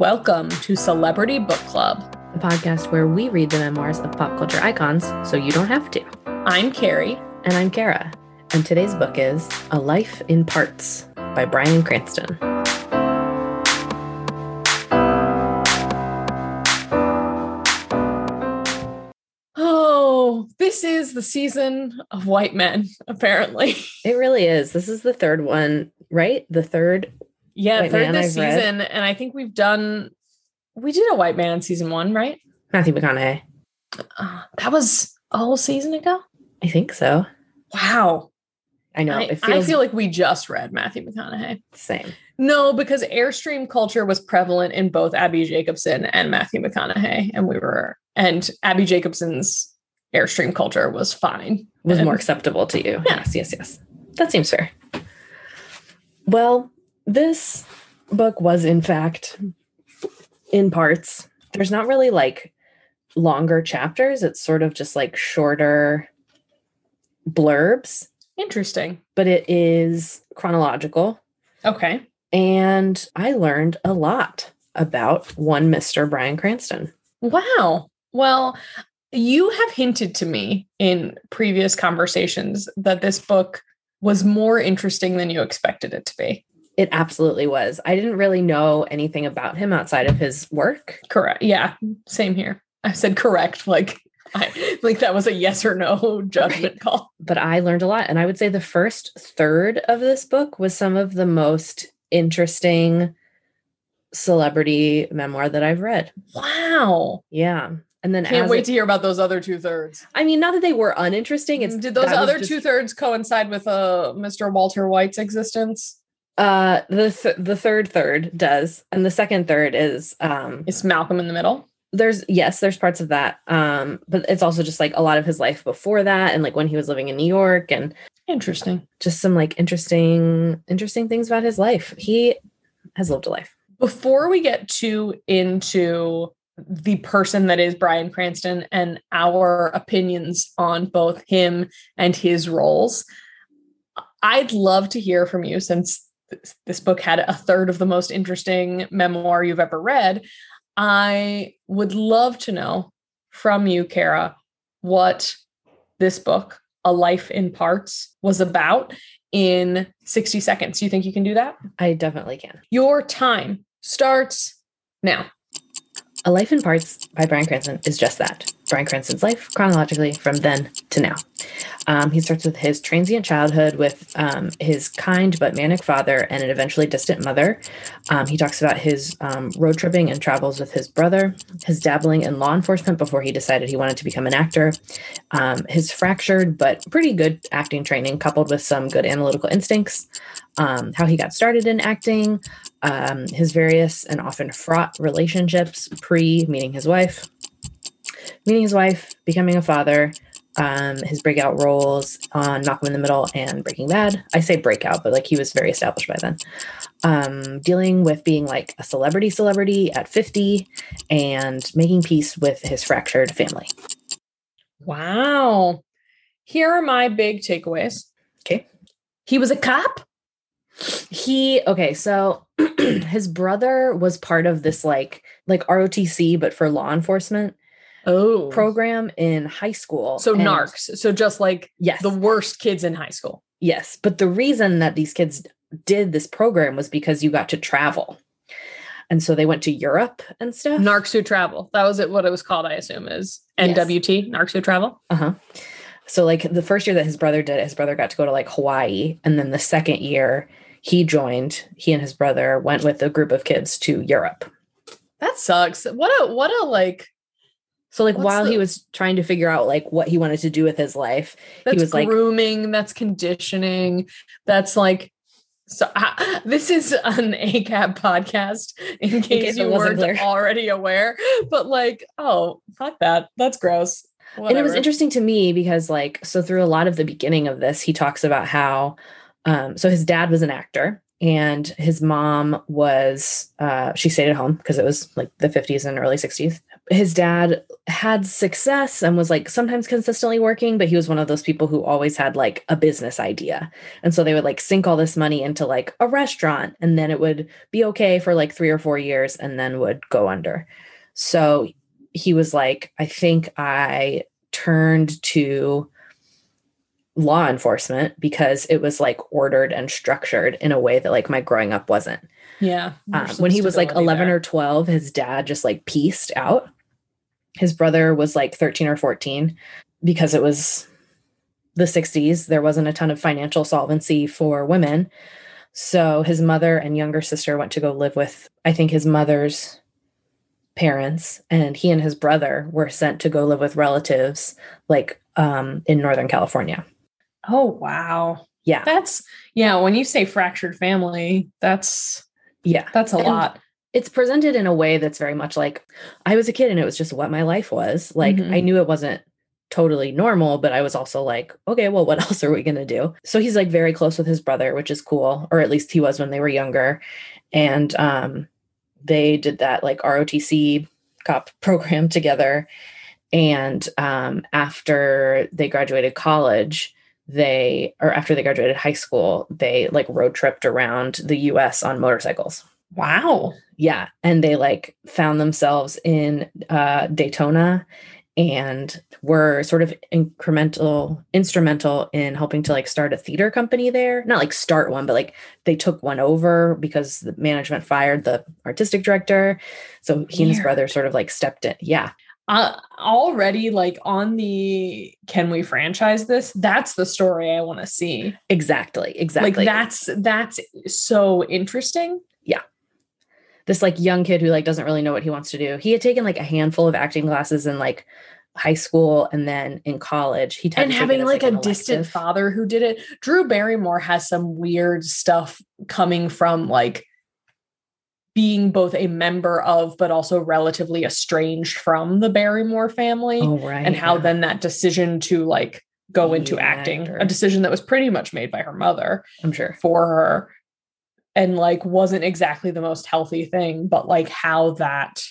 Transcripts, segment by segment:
Welcome to Celebrity Book Club. the podcast where we read the memoirs of pop culture icons so you don't have to. I'm Carrie. And I'm Kara. And today's book is A Life in Parts by Bryan Cranston. Oh, this is the season of white men, apparently. It really is. This is the third one, right? The third. Yeah, White third this I've read. season. And I think we've done, we did a white man in season one, right? Matthew McConaughey. Uh, that was a whole season ago. I think so. Wow. I know. I, it I feel like we just read Matthew McConaughey. same. No, because Airstream culture was prevalent in both Abbi Jacobson and Matthew McConaughey. And we were, and Abbi Jacobson's Airstream culture was fine. was And- more acceptable to you. Yeah. Yes, yes, yes. That seems fair. Well, this book was, in fact, in parts. There's not really like longer chapters, it's sort of just like shorter blurbs, Interesting. but it is chronological. Okay. And I learned a lot about one Mr. Bryan Cranston. Wow. Well, you have hinted to me in previous conversations that this book was more interesting than you expected it to be. It absolutely was. I didn't really know anything about him outside of his work. Correct. Yeah. Same here. I said correct. Like, I like that was a yes or no judgment call. but I learned a lot. And I would say the first third of this book was some of the most interesting celebrity memoir that I've read. Wow. Yeah. And then Can't wait it- to hear about those other two thirds. I mean, not that they were uninteresting. It's Did those other just- two thirds coincide with uh, Mr. Walter White's existence? Uh the th- the third third does. And the second third is um Is Malcolm in the middle? there's yes, there's parts of that. Um, but it's also just like a lot of his life before that and like when he was living in New York and Interesting. just some like interesting interesting things about his life. He has lived a life. before we get too into the person that is Bryan Cranston and our opinions on both him and his roles, I'd love to hear from you since this, this book had a third of the most interesting memoir you've ever read. I would love to know from you, Kara, what this book, A Life in Parts, was about in 60 seconds. You think you can do that? I definitely can. Your time starts now. A Life in Parts by Bryan Cranston is just that. Bryan Cranston's life chronologically from then to now. Um, he starts with his transient childhood with um, his kind but manic father and an eventually distant mother. Um, he talks about his um, road tripping and travels with his brother, his dabbling in law enforcement before he decided he wanted to become an actor, um, his fractured but pretty good acting training coupled with some good analytical instincts, um, how he got started in acting, his various and often fraught relationships pre meeting his wife, meeting his wife, becoming a father, um, his breakout roles on Malcolm in the Middle and Breaking Bad. I say breakout, but like he was very established by then. Um, dealing with being like a celebrity celebrity at 50 and making peace with his fractured family. Wow. Here are my big takeaways. Okay. He was a cop. He okay, so his brother was part of this like like ROTC but for law enforcement Oh. program in high school. so And- narcs. So just like Yes. the worst kids in high school. Yes, but the reason that these kids did this program was because you got to travel. And so they went to Europe and stuff. Narcs who travel. That was it what it was called, I assume, is Yes. NWT, Narcs who travel. Uh-huh. So like the first year that his brother did it, his brother got to go to like Hawaii. And then the second year he joined, he and his brother went with a group of kids to Europe. That sucks. What a what a like So like What's while he was trying to figure out like what he wanted to do with his life, he was like- grooming, that's conditioning, that's like so uh, this is an ACAB podcast in case, case you weren't clear. already aware. But like, oh, fuck that. That's gross. and it was interesting to me because like so through a lot of the beginning of this he talks about how um so his dad was an actor and his mom was uh she stayed at home because it was like the 50s and early 60s his dad had success and was like sometimes consistently working, but he was one of those people who always had like a business idea. And so they would like sink all this money into like a restaurant and then it would be okay for like three or four years and then would go under. So he was like, I think I turned to law enforcement because it was like ordered and structured in a way that like my growing up wasn't. Yeah. Um, when he was like 11 there. or 12, his dad just like pieced out. His brother was like 13 or 14 because it was the 60s. There wasn't a ton of financial solvency for women. So his mother and younger sister went to go live with, I think, his mother's parents, and he and his brother were sent to go live with relatives like um, in Northern California. Oh, wow. Yeah. That's, yeah, when you say fractured family, that's, yeah, that's a and lot. It's presented in a way that's very much like I was a kid and it was just what my life was. Like mm-hmm. I knew it wasn't totally normal, but I was also like, okay, well, what else are we going to do? So he's like very close with his brother, which is cool, or at least he was when they were younger. And um, they did that like ROTC cop program together. And um, after they graduated college, they or after they graduated high school, they like road tripped around the US on motorcycles. Wow. Yeah. And they like found themselves in uh, Daytona and were sort of incremental instrumental in helping to like start a theater company there. Not like start one but like they took one over because the management fired the artistic director. So he and his brother sort of like stepped in. Yeah. Uh, already like on the can we franchise this? That's the story i want to see. Exactly exactly. like that's that's so interesting. Yeah this like young kid who like doesn't really know what he wants to do. He had taken like a handful of acting classes in like high school and then in college. He and having like, like a distant father who did it. Drew barrymore has some weird stuff coming from like being both a member of but also relatively estranged from the barrymore family oh, right, and how yeah. then that decision to like go into acting actor. a decision that was pretty much made by her mother i'm sure. for her and like wasn't exactly the most healthy thing but like how that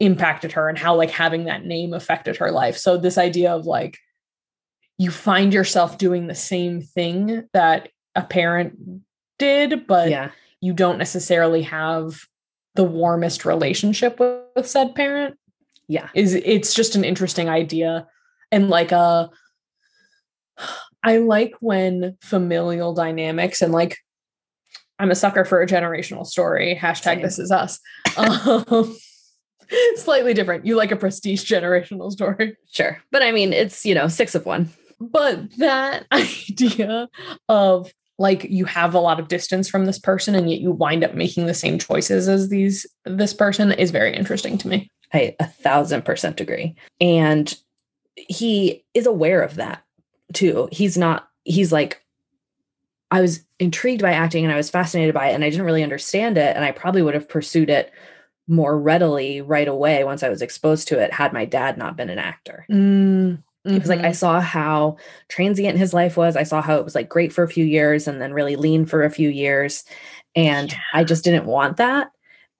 impacted her and how like having that name affected her life. So this idea of like you find yourself doing the same thing that a parent did, but yeah. you don't necessarily have the warmest relationship with, with said parent. Yeah. Is it's just an interesting idea. And like uh I like when familial dynamics and like I'm a sucker for a generational story. Hashtag Same. this is us. Um, slightly different. You like a prestige generational story. Sure. But I mean, it's, you know, six of one. But that idea of like you have a lot of distance from this person and yet you wind up making the same choices as these this person is very interesting to me. I a thousand percent agree. And he is aware of that too. He's not, he's like, I was intrigued by acting and I was fascinated by it and I didn't really understand it. And I probably would have pursued it more readily right away once I was exposed to it had my dad not been an actor. Mm, was like I mm-hmm. saw how transient his life was. I saw how it was like great for a few years and then really lean for a few years. And yeah. I just didn't want that.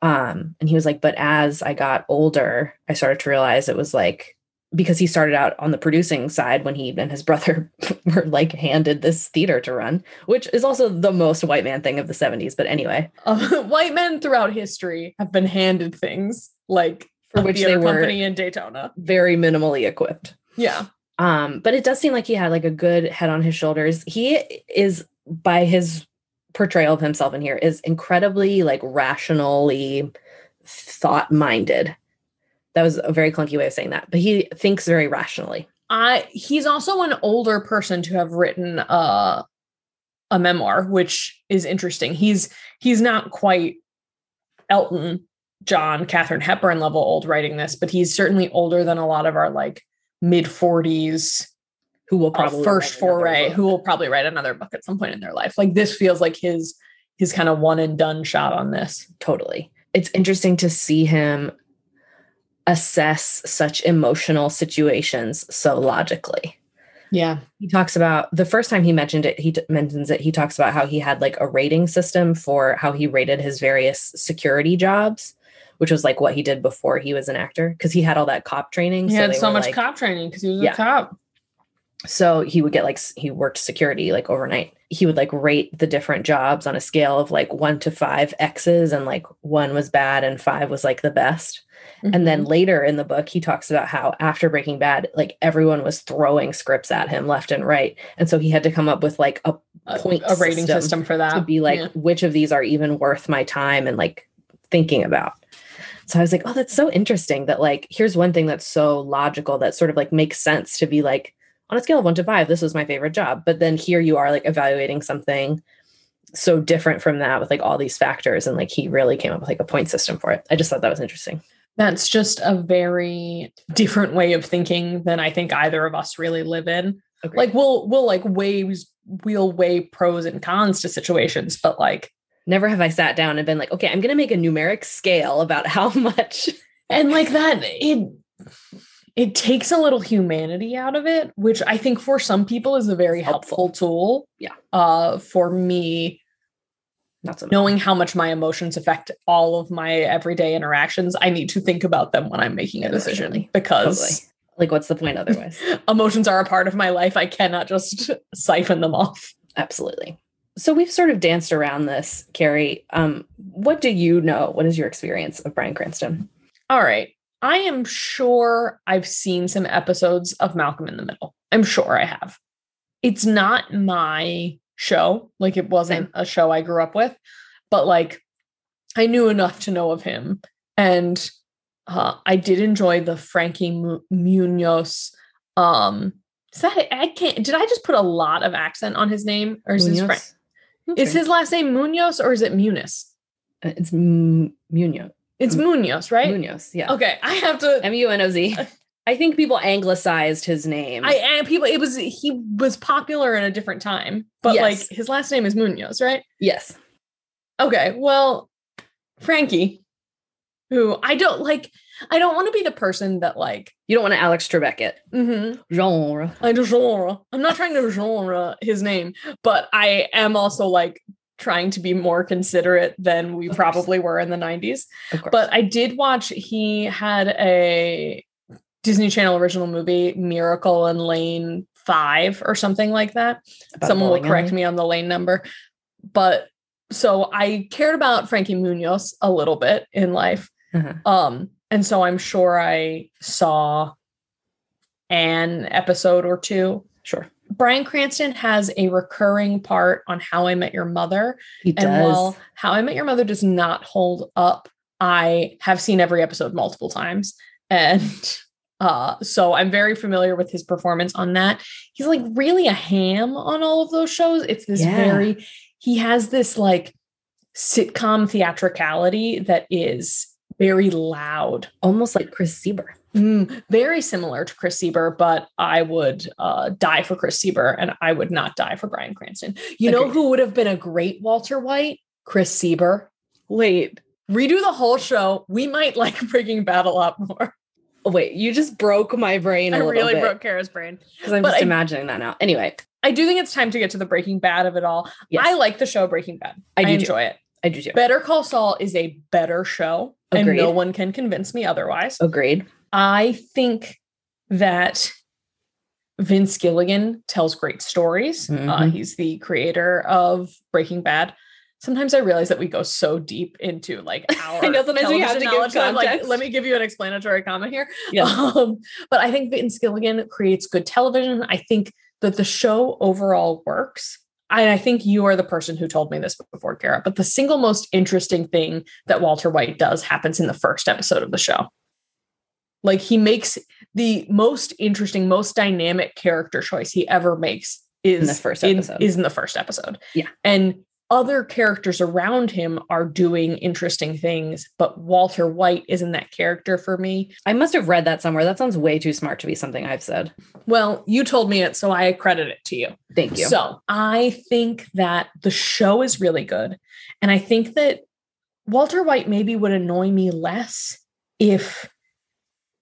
Um, and he was like, but as I got older, I started to realize it was like because he started out on the producing side when he and his brother were like handed this theater to run, which is also the most white man thing of the 70s. But anyway, uh, white men throughout history have been handed things like for which they were company in Daytona, very minimally equipped. Yeah. Um, but it does seem like he had like a good head on his shoulders. He is by his portrayal of himself in here is incredibly like rationally thought minded that was a very clunky way of saying that, but he thinks very rationally. I he's also an older person to have written a a memoir, which is interesting. He's he's not quite Elton John, Katharine Hepburn level old writing this, but he's certainly older than a lot of our like mid 40s who will probably first foray who will probably write another book at some point in their life. Like this feels like his his kind of one and done shot on this. Totally. It's interesting to see him assess such emotional situations so logically. Yeah. He talks about the first time he mentioned it, he t- mentions it. He talks about how he had like a rating system for how he rated his various security jobs, which was like what he did before he was an actor because he had all that cop training. He had so much like- cop training because he was Yeah. a cop. So he would get like he worked security like overnight. He would like rate the different jobs on a scale of like one to five X's, and like one was bad and five was like the best. And then Mm-hmm. later in the book, he talks about how after Breaking Bad, like everyone was throwing scripts at him left and right. And so he had to come up with like a a, point a rating system system, for that to be like, Yeah. which of these are even worth my time and like thinking about. So I was like, oh, that's so interesting that like, here's one thing that's so logical that sort of like makes sense to be like, on a scale of one to five, this was my favorite job. But then here you are like evaluating something so different from that with like all these factors. And like he really came up with like a point system for it. I just thought that was interesting. That's just a very different way of thinking than I think either of us really live in. Like we'll we'll like weigh we'll weigh pros and cons to situations, but like never have I sat down and been like, okay, I'm going to make a numeric scale about how much. and like that it it takes a little humanity out of it, which I think for some people is a very helpful, Helpful. tool. Yeah. Uh for me Not so much. knowing how much my emotions affect all of my everyday interactions, I need to think about them when I'm making a decision because Totally. Like, what's the point otherwise? emotions are a part of my life. I cannot just siphon them off. Absolutely. So we've sort of danced around this, Carrie. Um, what do you know? What is your experience of Bryan Cranston? All right. I am sure I've seen some episodes of Malcolm in the Middle. I'm sure I have. It's not my show. Like it wasn't a show I grew up with, but like I knew enough to know of him. And uh, I did enjoy the Frankie Mu- Munoz. Um, is that I can't did I just put a lot of accent on his name? Or is his Frank? Munoz? That's Is his last name Munoz or is it Muniz? Uh, It's M- Munoz. It's Munoz, right? Munoz. Yeah. Okay, I have to. M U N O Z. I think people anglicized his name. I and people. It was he was popular in a different time, but Yes. like his last name is Munoz, right? yes. Okay, well, Frankie, who I don't like. I don't want to be the person that like. You don't want to Alex Trebek it. mhm, Genre. I do genre. I'm not trying to genre his name, but I am also like trying to be more considerate than we probably were in the 90s. Of course. But I did watch, he had a Disney Channel original movie, Miracle in Lane 5 or something like that. About Someone will correct me on the lane number. But so I cared about Frankie Munoz a little bit in life. Uh-huh. Um, and so I'm sure I saw an episode or two. Sure. Bryan Cranston has a recurring part on How I Met Your Mother. He And does. while How I Met Your Mother does not hold up, I have seen every episode multiple times. And uh, so I'm very familiar with his performance on that. He's like really a ham on all of those shows. It's this Yeah. very, he has this like sitcom theatricality that is very loud. Almost like Chris Sieber. Mm, very similar to Chris Sieber, but I would uh, die for Chris Sieber and I would not die for Bryan Cranston. You know who would have been a great Walter White? Chris Sieber. Wait. Redo the whole show. We might like Breaking Bad a lot more. Oh, wait, you just broke my brain a I really bit. broke Kara's brain. because I'm but just I- imagining that now. Anyway, I do think it's time to get to the Breaking Bad of it all. yes, I like the show Breaking Bad. I I, do too. enjoy it. I do too. Better Call Saul is a better show, and no one can convince me otherwise. Agreed. I think that Vince Gilligan tells great stories. Uh, Mhm. he's the creator of Breaking Bad. Sometimes I realize that we go so deep into like our I know, sometimes we have to give like, let me give you an explanatory comment here. Yeah. Um, but I think Vince Gilligan creates good television. I think that the show overall works. And I think you are the person who told me this before, Kara. But the single most interesting thing that Walter White does happens in the first episode of the show. Like he makes the most interesting, most dynamic character choice he ever makes is the first in- is in the first episode. Yeah. And other characters around him are doing interesting things, but Walter White isn't that character for me. I must have read that somewhere. That sounds way too smart to be something I've said. Well, you told me it, so I credit it to you. Thank you. So I think that the show is really good. And I think that Walter White maybe would annoy me less if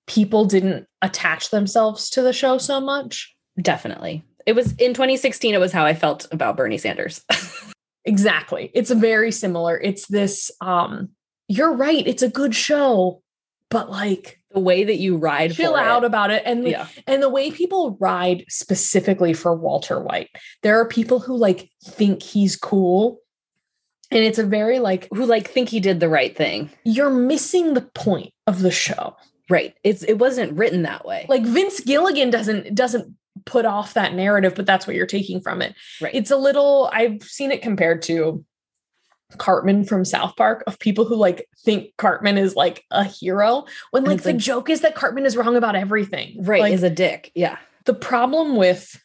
people didn't attach themselves to the show so much. Definitely. It was in 2016, it was how I felt about Bernie Sanders. Exactly. It's very similar. It's this um you're right, it's a good show, but like The way that you ride chill out it. about it. And Yeah. and the way people ride specifically for Walter White, there are people who like think he's cool. And it's a very like Who like think he did the right thing. you're missing the point of the show. Right. It's it wasn't written that way. Like Vince Gilligan doesn't doesn't put off that narrative, but that's what you're taking from it. Right. It's a little I've seen it compared to Cartman from South Park of people who like think Cartman is like a hero when like the like- joke is that Cartman is wrong about everything. right. Like, is a dick. Yeah. the problem with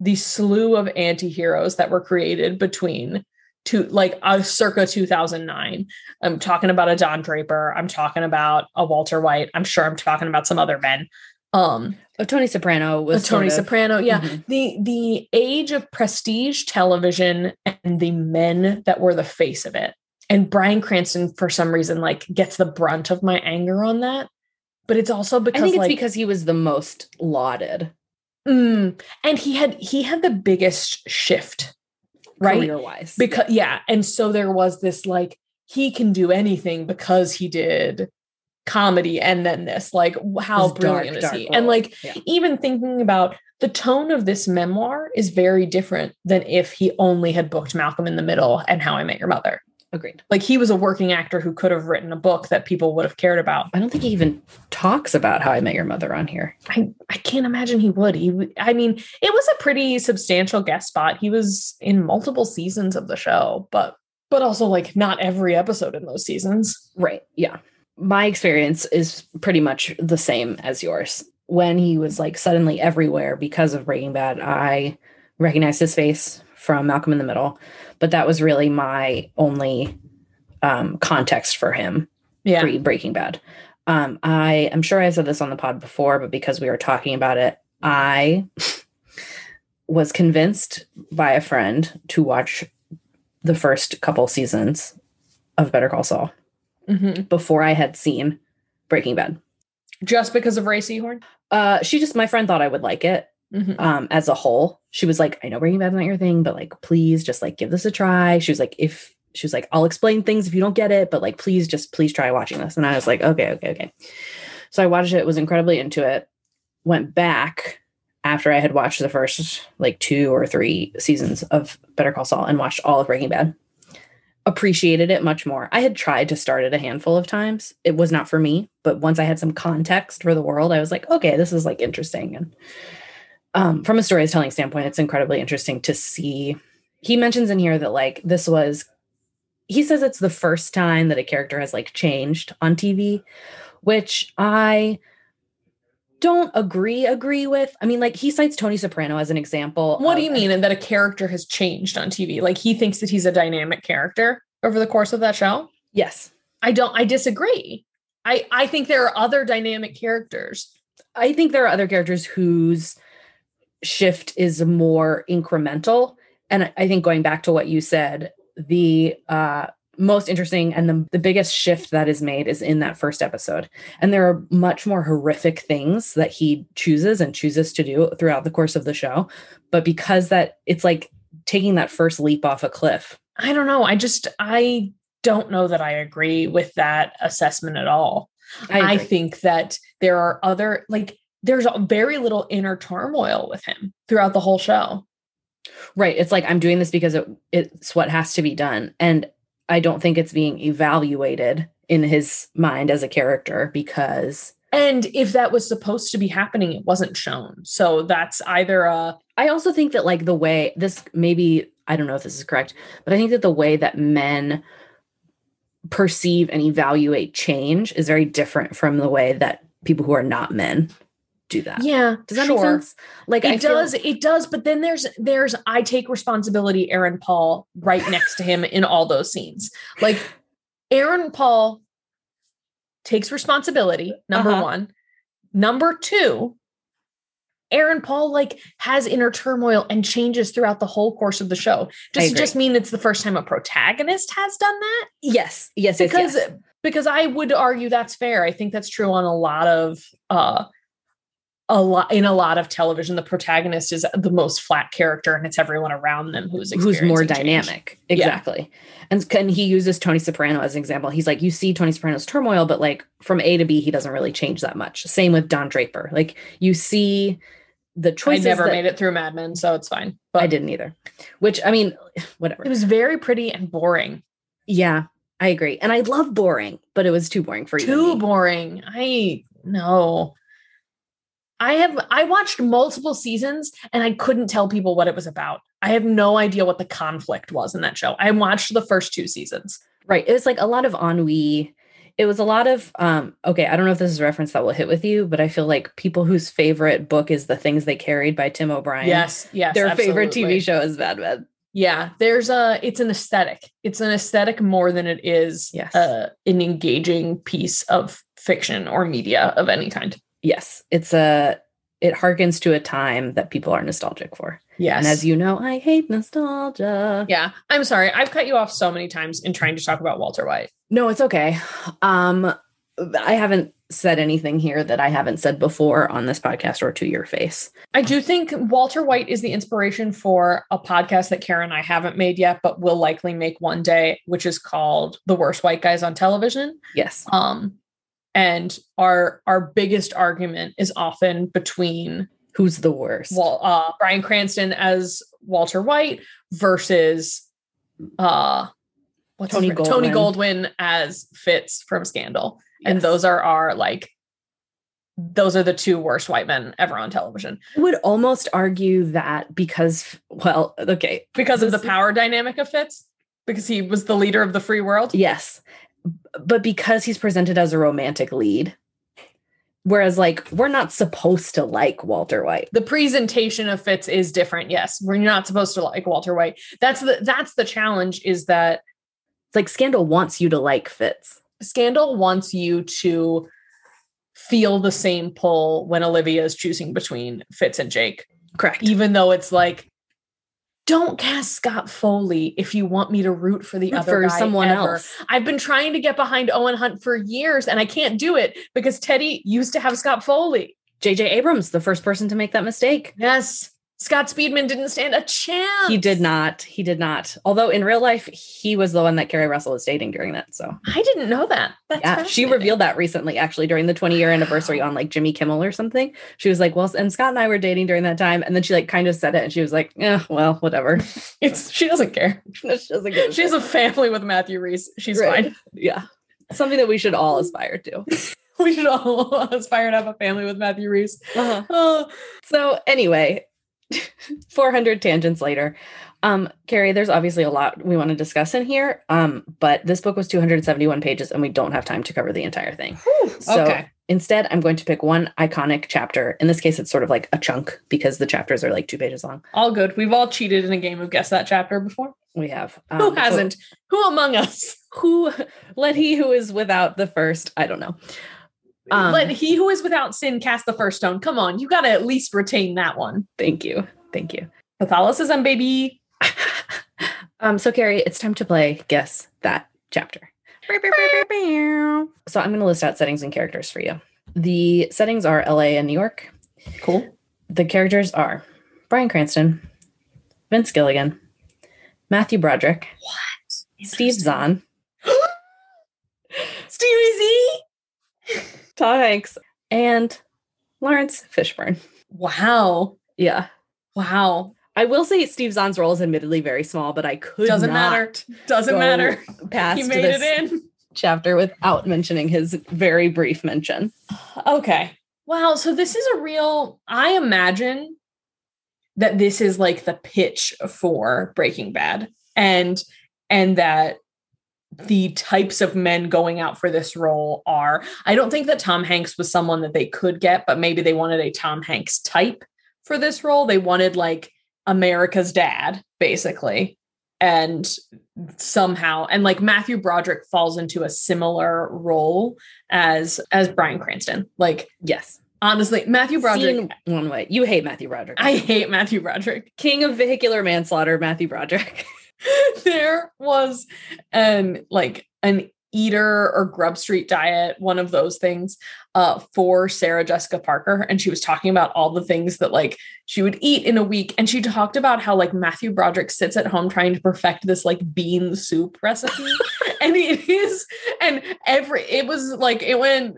the slew of anti-heroes that were created between to like uh, circa 2009 i'm talking about a don draper i'm talking about a walter white i'm sure i'm talking about some other men um Oh, Tony Soprano a was tony sort of- soprano yeah Mhm. the the age of prestige television and the men that were the face of it and bryan cranston for some reason like gets the brunt of my anger on that but it's also I because think it's like because he was the most lauded Mm, and he had he had the biggest shift, right? career wise. Because yeah, and so there was this like he can do anything because he did comedy and then this like how This dark, brilliant is dark he? And like Yeah. even thinking about the tone of this memoir is very different than if he only had booked Malcolm in the Middle and How I Met Your Mother. agreed. Like he was a working actor who could have written a book that people would have cared about. I don't think he even talks about how I met your mother on here. I, I can't imagine he would. He, i mean, it was a pretty substantial guest spot. He was in multiple seasons of the show, but but also like not every episode in those seasons. Right. Yeah. My experience is pretty much the same as yours. When he was like suddenly everywhere because of Breaking Bad, I recognized his face from Malcolm in the Middle, but that was really my only um, context for him Yeah, pre Breaking Bad. Um, I am sure I said this on the pod before, but because we were talking about it, I was convinced by a friend to watch the first couple seasons of Better Call Saul Mhm. before I had seen Breaking Bad. just because of Rhea Seehorn. Uh, she just my friend thought I would like it Mhm. um as a whole. She was like, I know Breaking Bad's not your thing, but like please just like give this a try. She was like, if she was like, I'll explain things if you don't get it, but like please just please try watching this. And I was like, okay, okay, okay. So I watched it, was incredibly into it, went back after I had watched the first like two or three seasons of Better Call Saul and watched all of Breaking Bad. Appreciated it much more. I had tried to start it a handful of times. It was not for me, but once I had some context for the world, I was like, okay, this is like interesting. And um, from a storytelling standpoint, it's incredibly interesting to see. He mentions in here that like this was, he says it's the first time that a character has like changed on TV, which I don't agree agree with. I mean, like he cites Tony Soprano as an example. What do you mean? And that a character has changed on TV? Like he thinks that he's a dynamic character over the course of that show? Yes, I don't. I disagree. I I think there are other dynamic characters. I think there are other characters whose shift is more incremental. And I- I think going back to what you said, the uh, most interesting and the, the biggest shift that is made is in that first episode. And there are much more horrific things that he chooses and chooses to do throughout the course of the show. But because that it's like taking that first leap off a cliff. I don't know. I just I don't know that I agree with that assessment at all. I, agree. think that there are other like there's a very little inner turmoil with him throughout the whole show. Right. It's like I'm doing this because it, it's what has to be done. And I don't think it's being evaluated in his mind as a character because And if that was supposed to be happening, it wasn't shown. So that's either a I also think that like the way this maybe I don't know if this is correct, but I think that the way that men perceive and evaluate change is very different from the way that people who are not men do that. yeah. Does that sure. make sense? Like I It feel- does, it does, but then there's there's I take responsibility, Aaron Paul, right next to him in all those scenes. Like Aaron Paul takes responsibility, number Uh-huh. one. Number two, Aaron Paul like has inner turmoil and changes throughout the whole course of the show. Does it just mean it's the first time a protagonist has done that? yes, yes, yes, Because yes. because I would argue that's fair. I think that's true on a lot of uh a lot in a lot of television the protagonist is the most flat character and it's everyone around them who's who's more change. dynamic exactly and and he uses tony soprano as an example he's like you see tony soprano's turmoil but like from a to b he doesn't really change that much same with don draper like you see the choices. I never that- made it through Mad Men, so it's fine. But i didn't either which i mean whatever It was very pretty and boring. yeah i agree and i love boring but it was too boring for you Too boring. I no. I have I watched multiple seasons and I couldn't tell people what it was about. I have no idea what the conflict was in that show. I watched the first two seasons. Right. It was like a lot of ennui. It was a lot of um okay, I don't know if this is a reference that will hit with you, but I feel like people whose favorite book is The Things They Carried by Tim O'Brien. Yes, yes. Their favorite. TV show is Bad Men. Yeah, there's a it's an aesthetic. It's an aesthetic more than it is Yes. uh, an engaging piece of fiction or media of any kind. Yes. It's a it harkens to a time that people are nostalgic for. Yes. And as you know, I hate nostalgia. yeah, I'm sorry. I've cut you off so many times in trying to talk about Walter White. No, it's okay. Um I haven't said anything here that I haven't said before on this podcast or to your face. I do think Walter White is the inspiration for a podcast that Karen and I haven't made yet, but will likely make one day, which is called The Worst White Guys on Television. Yes. Um, and our our biggest argument is often between Who's the worst? Wal- uh, Bryan Cranston as Walter White versus uh, what's Tony name? Tony Goldwyn. Goldwyn as Fitz from Scandal, and those are our like those are the two worst white men ever on television I would almost argue that because, well, okay, because of the power dynamic of Fitz, because he was the leader of the free world. yes, but because he's presented as a romantic lead, whereas like we're not supposed to like Walter White. The presentation of Fitz is different. Yes, we're not supposed to like Walter White. That's the that's the challenge. Is that Like Scandal wants you to like Fitz. Scandal wants you to feel the same pull when Olivia is choosing between Fitz and Jake, Correct. even though it's like, don't cast Scott Foley if you want me to root for the Root other for guy someone ever. else. I've been trying to get behind Owen Hunt for years and I can't do it because Teddy used to have Scott Foley. JJ Abrams, the first person to make that mistake. Yes. Scott Speedman didn't stand a chance. He did not. He did not. Although in real life, he was the one that Keri Russell was dating during that. So I didn't know that. That's yeah, she revealed that recently, actually, during the 20 year anniversary on like Jimmy Kimmel or something. She was like, "Well, and Scott and I were dating during that time," and then she like kind of said it, and she was like, "Yeah, well, whatever." It's she doesn't care. she doesn't a She has a family with Matthew Rhys. She's Right. fine. yeah, something that we should all aspire to. We should all aspire to have a family with Matthew Rhys. Uh-huh. Oh, So anyway, 400 tangents later. Um, Carrie, there's obviously a lot we want to discuss in here. Um, but this book was 271 pages and we don't have time to cover the entire thing. So okay. instead, I'm going to pick one iconic chapter. In this case, it's sort of like a chunk because the chapters are like two pages long. All good. We've all cheated in a game of guess that chapter before. We have Who um, so hasn't? Who among us? who let he who is without the first, I don't know. Um, Let he who is without sin cast the first stone. Come on, you got to at least retain that one. Thank you. Thank you. Catholicism, baby. um, so Carrie, it's time to play guess that chapter. So I'm going to list out settings and characters for you. The settings are LA and New York. Cool. The characters are Bryan Cranston, Vince Gilligan, Matthew Broderick, Steve Zahn, Stevie. Tom Hanks, and Laurence Fishburne. Wow. Yeah. Wow. I will say Steve Zahn's role is admittedly very small, but I could Doesn't matter. Doesn't matter. past He made it in. chapter without mentioning his very brief mention. Okay. Wow. So this is a real, I imagine that this is like the pitch for Breaking Bad. And and that the types of men going out for this role are I don't think that Tom Hanks was someone that they could get, but maybe they wanted a Tom Hanks type for this role. They wanted like America's dad, basically. And somehow and like Matthew Broderick falls into a similar role as as Bryan Cranston. Like Yes. honestly, Matthew Broderick Seen one way. You hate Matthew Broderick. I hate Matthew Broderick. King of vehicular manslaughter, Matthew Broderick. there was an like an eater or Grub Street diet, one of those things, uh, for Sarah Jessica Parker. And she was talking about all the things that like she would eat in a week. And she talked about how like Matthew Broderick sits at home trying to perfect this like bean soup recipe. and it is, and every, it was like, it went,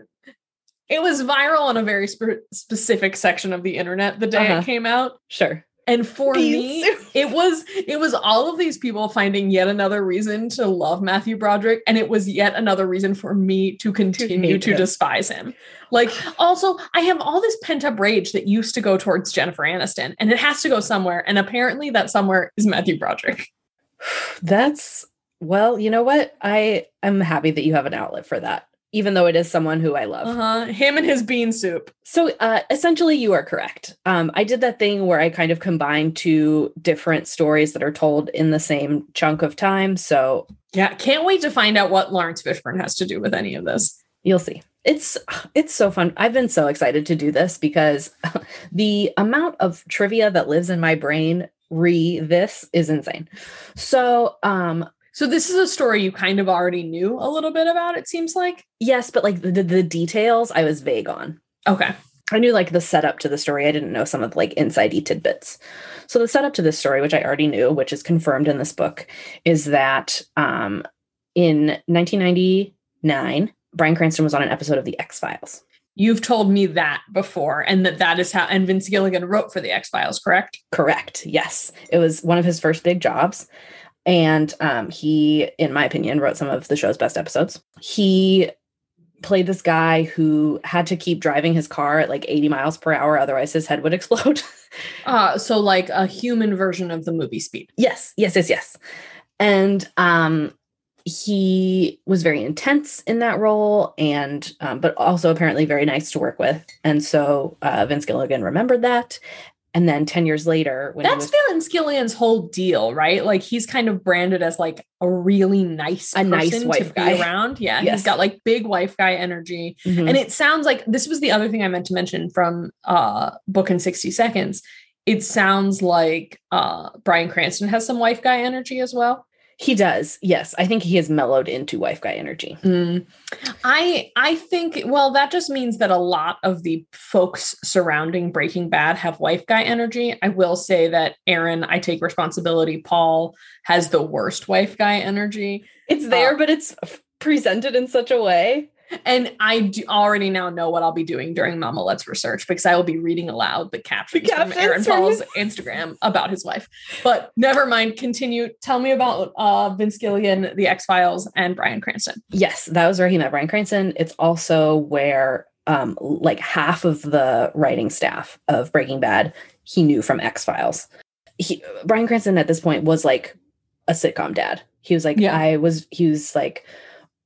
it was viral on a very spe- specific section of the internet the day Uh-huh. it came out. Sure. And for me, it was it was all of these people finding yet another reason to love Matthew Broderick, and it was yet another reason for me to continue hate to, despise him. Like, also, I have all this pent up rage that used to go towards Jennifer Aniston, and it has to go somewhere. And apparently, that somewhere is Matthew Broderick. That's well, you know what? I am happy that you have an outlet for that, even though it is someone who I love. Uh huh. Him and his bean soup. So uh, essentially, you are correct. Um, I did that thing where I kind of combined two different stories that are told in the same chunk of time. So Yeah, can't wait to find out what Laurence Fishburne has to do with any of this. you'll see. It's it's so fun. I've been so excited to do this because the amount of trivia that lives in my brain re this is insane. So um So this is a story you kind of already knew a little bit about. It seems like. yes, but like the, the details I was vague on. Okay. I knew like the setup to the story. I didn't know some of the like insidey tidbits. So the setup to this story, which I already knew, which is confirmed in this book, is that um, in 1999, Bryan Cranston was on an episode of The X Files. You've told me that before, and that that is how. And Vince Gilligan wrote for the X Files, correct? Correct. Yes, it was one of his first big jobs, and um, he, in my opinion, wrote some of the show's best episodes. He played this guy who had to keep driving his car at like 80 miles per hour, otherwise his head would explode. Uh, so like a human version of the movie Speed. Yes, yes, yes, yes. And um he was very intense in that role and um, but also apparently very nice to work with. And so uh, Vince Gilligan remembered that. And then 10 years later when That's was Vince Gilligan's whole deal, right? Like he's kind of branded as like a really nice, A nice wife to guy. be around. Yeah, Yes. he's got like big wife guy energy. Mhm. And it sounds like this was the other thing I meant to mention from uh book in 60 seconds. It sounds like uh Bryan Cranston has some wife guy energy as well. He does. Yes, I think he has mellowed into wife guy energy. Mm. I I think well that just means that a lot of the folks surrounding Breaking Bad have wife guy energy. I will say that Aaron, I take responsibility. Paul has the worst wife guy energy, It's there Uh, but it's presented in such a way. And I do already now know what I'll be doing during Mama Let's research because I will be reading aloud the captions, captions from Aaron Paul's Instagram about his wife. But never mind. Continue. Tell me about uh, Vince Gilligan, The X Files, and Bryan Cranston. Yes, that was where he met Bryan Cranston. It's also where um like half of the writing staff of Breaking Bad he knew from X Files. He Bryan Cranston at this point was like a sitcom dad. He was like Yeah. I was he was like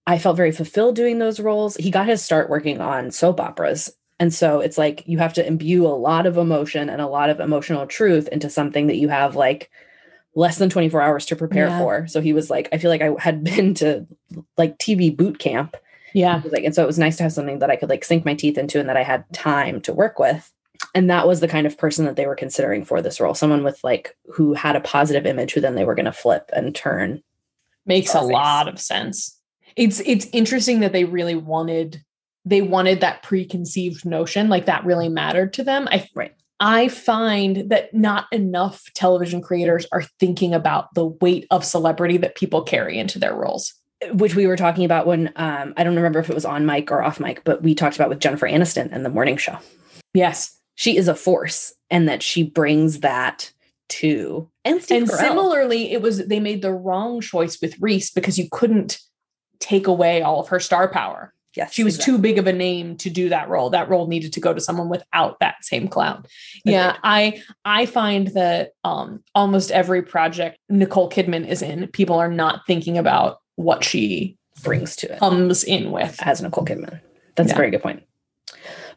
I felt very fulfilled doing those roles. He got his start working on soap operas. And so it's like you have to imbue a lot of emotion and a lot of emotional truth into something that you have like less than 24 hours to prepare Yeah. for. So he was like, I feel like I had been to like TV boot camp. Yeah. Like, and so it was nice to have something that I could like sink my teeth into and that I had time to work with. And that was the kind of person that they were considering for this role. Someone with like who had a positive image who then they were going to flip and turn. makes a lot of sense. It's it's interesting that they really wanted they wanted that preconceived notion like that really mattered to them. I Right. I find that not enough television creators are thinking about the weight of celebrity that people carry into their roles. Which we were talking about when um, I don't remember if it was on mic or off mic, but we talked about with Jennifer Aniston and the morning show. Yes. She is a force and that she brings that to and Steve and Carell. similarly, it was they made the wrong choice with Reese because you couldn't take away all of her star power. yes, She was exactly. too big of a name to do that role. That role needed to go to someone without that same clout. Yeah, I I find that um almost every project Nicole Kidman is in, people are not thinking about what she brings to it. comes in with. as Nicole Kidman. That's Yeah. a very good point.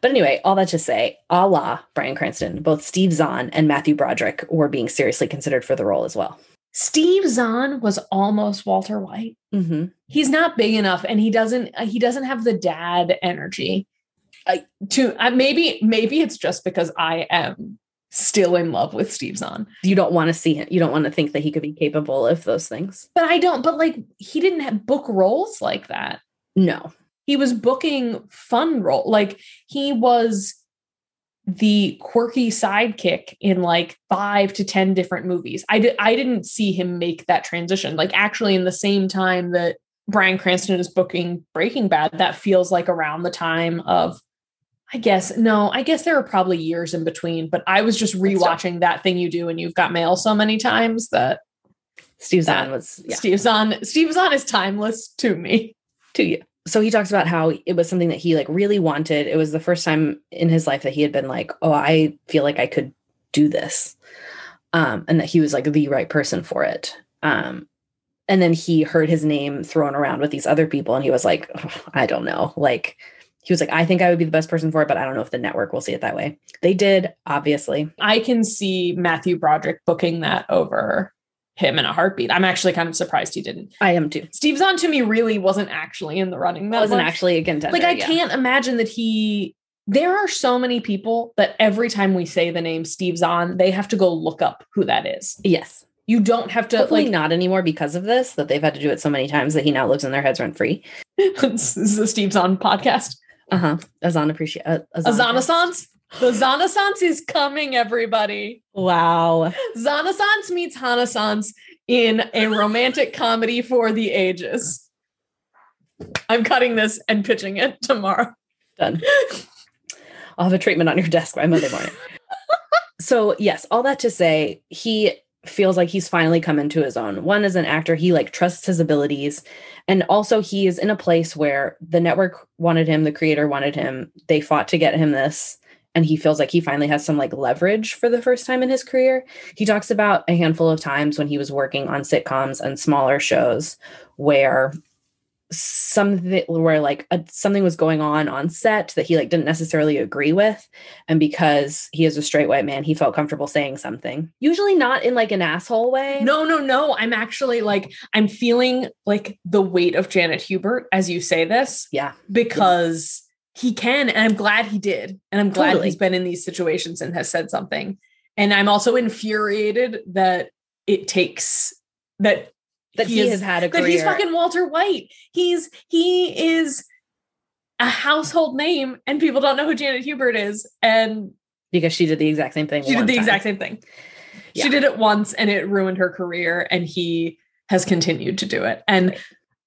But anyway, all that to say, a la Bryan Cranston, both Steve Zahn and Matthew Broderick were being seriously considered for the role as well. Steve Zahn was almost Walter White. Mm-hmm. He's not big enough, and he doesn't uh, he doesn't have the dad energy. I, to uh, maybe maybe it's just because I am still in love with Steve Zahn, You don't want to see him. You don't want to think that he could be capable of those things. but I don't. But like he didn't have book roles like that. No. He was booking fun role. Like he was the quirky sidekick in like five to 10 different movies. I did I didn't see him make that transition. Like actually in the same time that Bryan Cranston is booking Breaking Bad, that feels like around the time of I guess no, I guess there are probably years in between, but I was just rewatching that thing you do and you've got mail so many times that Steve Zahn was yeah. Steve Zahn Steve Zahn is timeless to me. To you so he talks about how it was something that he like really wanted. It was the first time in his life that he had been like, "Oh, I feel like I could do this," um, and that he was like the right person for it. Um, and then he heard his name thrown around with these other people, and he was like, "I don't know." Like he was like, "I think I would be the best person for it, but I don't know if the network will see it that way." They did, obviously. I can see Matthew Broderick booking that over him in a heartbeat. I'm actually kind of surprised he didn't. I am too. Steve Zahn to me really wasn't actually in the running. That wasn't much. actually a contender. Like I yeah. can't imagine that he. There are so many people that every time we say the name Steve Zahn, they have to go look up who that is. Yes. You don't have to Hopefully like not anymore because of this that they've had to do it so many times that he now lives in their heads rent free. this is the Steve Zahn podcast. Uh huh. Azan appreciate. Uh, Azan the Zanassance is coming, everybody. Wow. Zanassance meets Hanassance in a romantic comedy for the ages. I'm cutting this and pitching it tomorrow. Done. I'll have a treatment on your desk by Monday morning. so, yes, all that to say, he feels like he's finally come into his own. One, as an actor, he like trusts his abilities. And also, he is in a place where the network wanted him, the creator wanted him. They fought to get him this and he feels like he finally has some like leverage for the first time in his career. He talks about a handful of times when he was working on sitcoms and smaller shows where something where like a, something was going on on set that he like didn't necessarily agree with. And because he is a straight white man he felt comfortable saying something. Usually not in like an asshole way. No no no. I'm actually like i'm feeling like the weight of janet hubert as you say this yeah. because he can and i'm glad he did and i'm glad totally. he's been in these situations and has said something and i'm also infuriated that it takes that that he, he has had a career. that he's fucking walter white he's he is a household name and people don't know who janet hubert is and because she did the exact same thing she did the time. exact same thing yeah. she did it once and it ruined her career and he has continued to do it and right.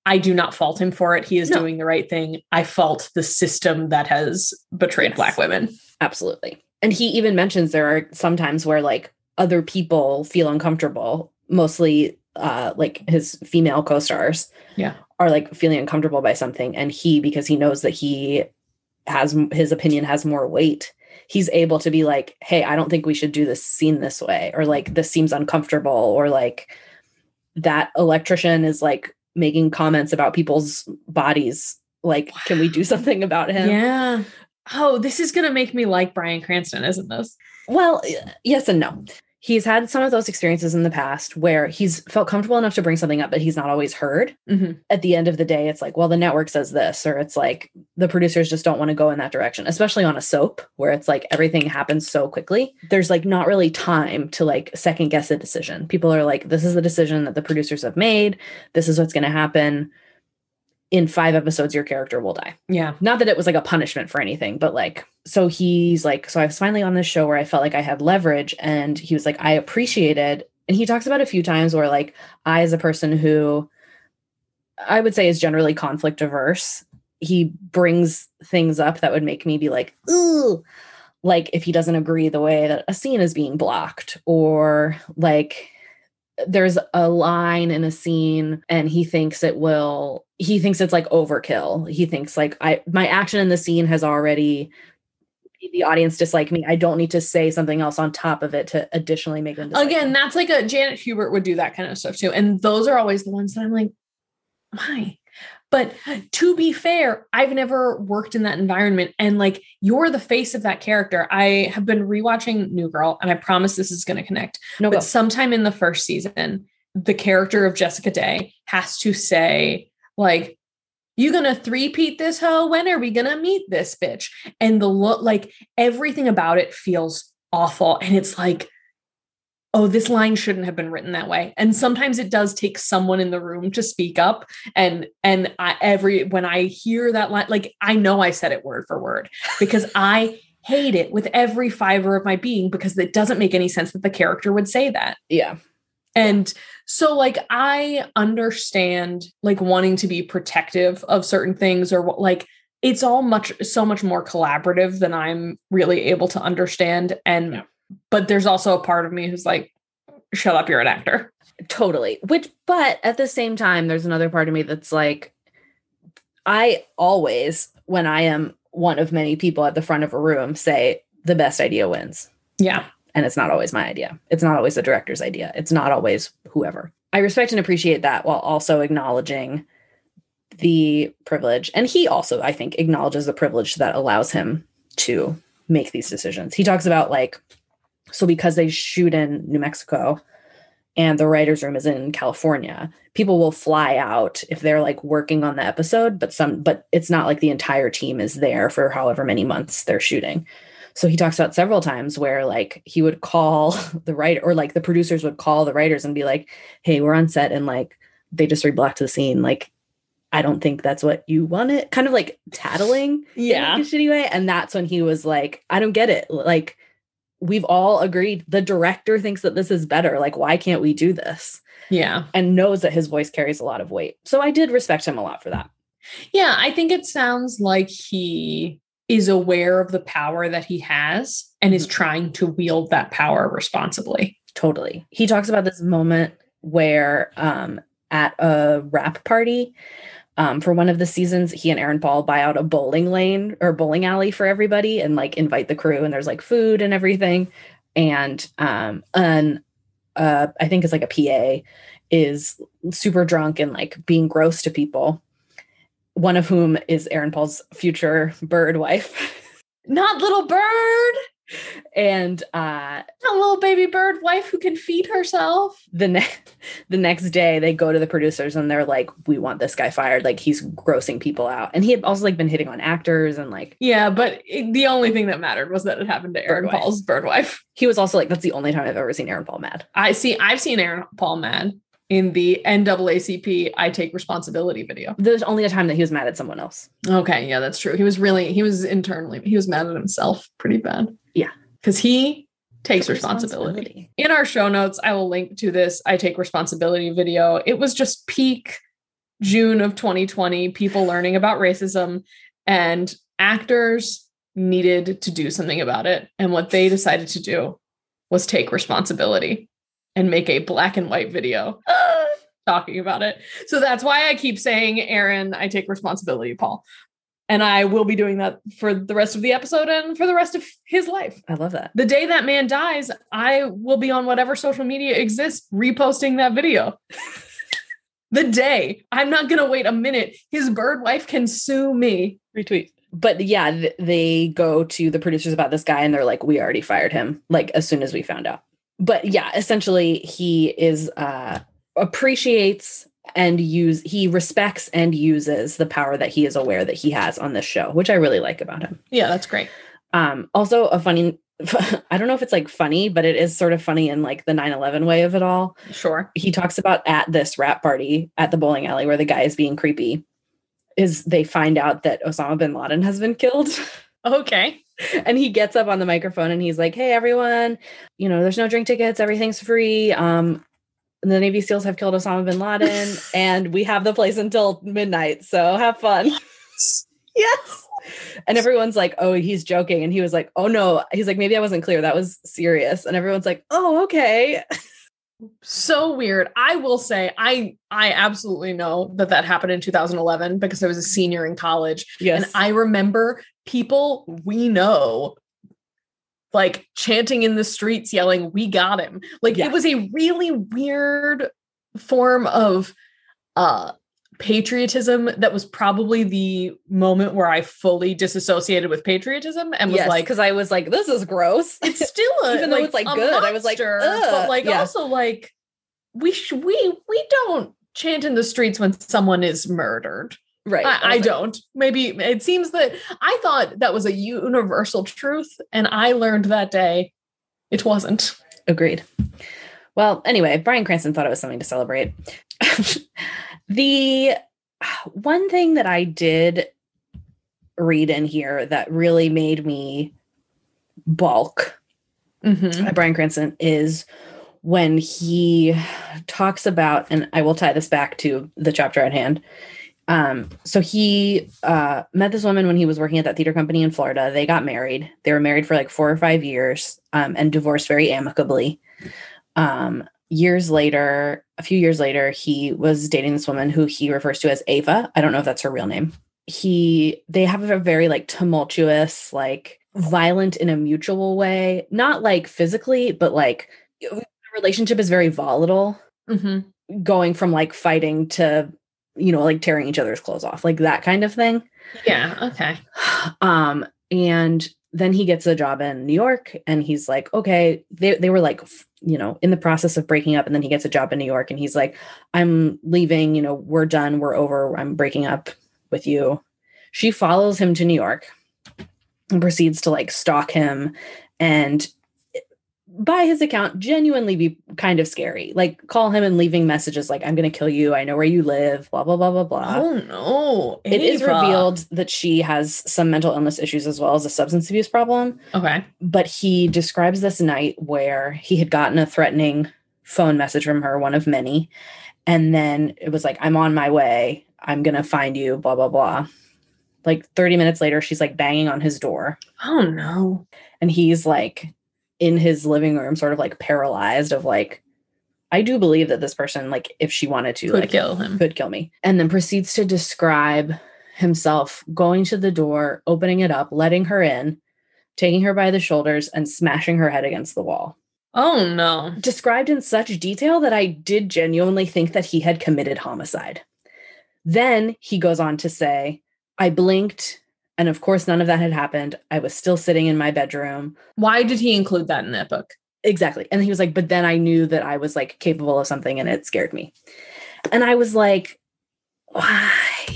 I do not fault him for it. He is no. doing the right thing. I fault the system that has betrayed yes. Black women. Absolutely. And he even mentions there are sometimes where like other people feel uncomfortable, mostly uh like his female co-stars. Yeah. Are like feeling uncomfortable by something and he because he knows that he has his opinion has more weight he's able to be like hey i don't think we should do this scene this way or like this seems uncomfortable or like that electrician is like making comments about people's bodies. Like, wow. can we do something about him? Yeah. Oh, this is going to make me like Bryan Cranston, isn't this? Well, yes and no he's had some of those experiences in the past where he's felt comfortable enough to bring something up, but he's not always heard. Mm-hmm. At the end of the day, it's like, well, the network says this, or it's like the producers just don't want to go in that direction, especially on a soap where it's like everything happens so quickly. There's like not really time to like second guess a decision. People are like, this is the decision that the producers have made, this is what's going to happen in five episodes your character will die. Yeah. Not that it was like a punishment for anything, but like so he's like so I was finally on this show where I felt like I had leverage and he was like I appreciated and he talks about a few times where like I as a person who I would say is generally conflict averse, he brings things up that would make me be like, "Ooh." Like if he doesn't agree the way that a scene is being blocked or like there's a line in a scene and he thinks it will he thinks it's like overkill he thinks like i my action in the scene has already the audience dislike me i don't need to say something else on top of it to additionally make them again me. that's like a janet hubert would do that kind of stuff too and those are always the ones that i'm like why but to be fair, I've never worked in that environment. And like, you're the face of that character. I have been rewatching New Girl, and I promise this is going to connect. No, but go. sometime in the first season, the character of Jessica Day has to say, like, you gonna three-peat this hoe? When are we gonna meet this bitch? And the look, like, everything about it feels awful. And it's like, oh this line shouldn't have been written that way and sometimes it does take someone in the room to speak up and and I, every when i hear that line like i know i said it word for word because i hate it with every fiber of my being because it doesn't make any sense that the character would say that Yeah. And so like I understand like wanting to be protective of certain things or what like it's all much so much more collaborative than I'm really able to understand and Yeah. but there's also a part of me who's like shut up you're an actor. Totally. Which, but at the same time, there's another part of me that's like, I always, when I am one of many people at the front of a room, say the best idea wins. Yeah. And it's not always my idea. It's not always the director's idea. It's not always whoever. I respect and appreciate that while also acknowledging the privilege. And he also, I think, acknowledges the privilege that allows him to make these decisions. He talks about like, so because they shoot in New Mexico and the writer's room is in California, people will fly out if they're like working on the episode, but some, but it's not like the entire team is there for however many months they're shooting. So he talks about several times where like he would call the writer or like the producers would call the writers and be like, hey, we're on set and like they just reblocked the scene. Like, I don't think that's what you wanted. Kind of like tattling yeah. in like, a shitty way. And that's when he was like, I don't get it. Like, we've all agreed the director thinks that this is better. Like, why can't we do this? Yeah. And knows that his voice carries a lot of weight. So I did respect him a lot for that. Yeah, I think it sounds like he is aware of the power that he has and is trying to wield that power responsibly. Totally. He talks about this moment where um at a wrap party um, for one of the seasons, he and Aaron Paul buy out a bowling lane or bowling alley for everybody and like invite the crew and there's like food and everything. And um and uh I think it's like a PA is super drunk and like being gross to people. One of whom is Aaron Paul's future bird wife. Not little bird, and uh a little baby bird wife who can feed herself. the next the next day they go to the producers and they're like we want this guy fired like he's grossing people out and he had also like been hitting on actors and like Yeah, but it- the only thing that mattered was that it happened to Aaron Bird wife. Paul's bird wife. he was also like that's the only time i've ever seen aaron paul mad I see. I've seen Aaron Paul mad in the NAACP "I Take Responsibility" video. there's only a time that he was mad at someone else Okay, yeah, that's true. He was really he was internally he was mad at himself pretty bad. Yeah. because he takes responsibility. In our show notes, I will link to this "I Take Responsibility" video. It was just peak June of 2020. People learning about racism and actors needed to do something about it, and what they decided to do was take responsibility and make a black and white video talking about it. So that's why I keep saying, Aaron, I take responsibility, Paul. And I will be doing that for the rest of the episode and for the rest of his life. i love that The day that man dies, I will be on whatever social media exists reposting that video. the day. I'm not going to wait a minute. His bird wife can sue me. retweet but yeah th- they go to the producers about this guy and they're like we already fired him like as soon as we found out but yeah essentially he is uh appreciates and use he respects and uses the power that he is aware that he has on this show which i really like about him Yeah, that's great. um also a funny i don't know if it's like funny but it is sort of funny in like the 9-11 way of it all Sure. he talks about at this wrap party at the bowling alley where the guy is being creepy is they find out that Osama bin Laden has been killed. Okay. and he gets up on the microphone and he's like, "Hey everyone, you know, there's no drink tickets, everything's free. Um the Navy SEALs have killed Osama bin Laden and we have the place until midnight. So have fun." yes. And everyone's like, "Oh, he's joking." And he was like, "Oh no." He's like, "Maybe I wasn't clear. That was serious." And everyone's like, "Oh, okay." So weird i will say i i absolutely know that that happened in 2011 because i was a senior in college Yes. and i remember people we know like chanting in the streets yelling we got him like Yeah. it was a really weird form of uh patriotism that was probably the moment where i fully disassociated with patriotism and was yes, like because I was like, "This is gross." it's still a, Even though it's, like, good, I was like, "Ugh." but like Yeah. also like we sh- we we don't chant in the streets when someone is murdered. right. I, I like, don't. Maybe it seems that I thought that was a universal truth, and I learned that day it wasn't. Agreed. Well, anyway, Bryan Cranston thought it was something to celebrate. the one thing that I did read in here that really made me balk Mhm. at Bryan Cranston is when he talks about, and I will tie this back to the chapter at hand. Um, so he uh, met this woman when he was working at that theater company in Florida. They got married. They were married for like four or five years um, and divorced very amicably. Um, years later, a few years later, he was dating this woman who he refers to as Ava. I don't know if that's her real name. He, they have a very like tumultuous, like violent in a mutual way, not like physically, but like the relationship is very volatile, Mhm. going from like fighting to, you know, like tearing each other's clothes off, like that kind of thing. Yeah. Okay. Um, and then he gets a job in New York and he's like, okay, they, they were like, you know, in the process of breaking up. And then he gets a job in New York and he's like, I'm leaving, you know, we're done, we're over, I'm breaking up with you. She follows him to New York and proceeds to like stalk him and by his account genuinely be kind of scary like call him and leaving messages like i'm going to kill you i know where you live blah blah blah blah blah Oh no. it is revealed that she has some mental illness issues as well as a substance abuse problem. Okay. But he describes this night where he had gotten a threatening phone message from her, one of many. And then it was like, I'm on my way. I'm going to find you, blah, blah, blah. Like 30 minutes later, she's like banging on his door. Oh no. And he's like in his living room, sort of like paralyzed, of like, I do believe that this person, like, if she wanted to, Could like, kill him. could kill me. And then proceeds to describe himself going to the door, opening it up, letting her in, taking her by the shoulders, and smashing her head against the wall. Oh no. Described in such detail that I did genuinely think that he had committed homicide. Then he goes on to say, I blinked, and of course, none of that had happened. I was still sitting in my bedroom. Why did he include that in that book? Exactly. And he was like, but then I knew that I was like capable of something and it scared me. And I was like, why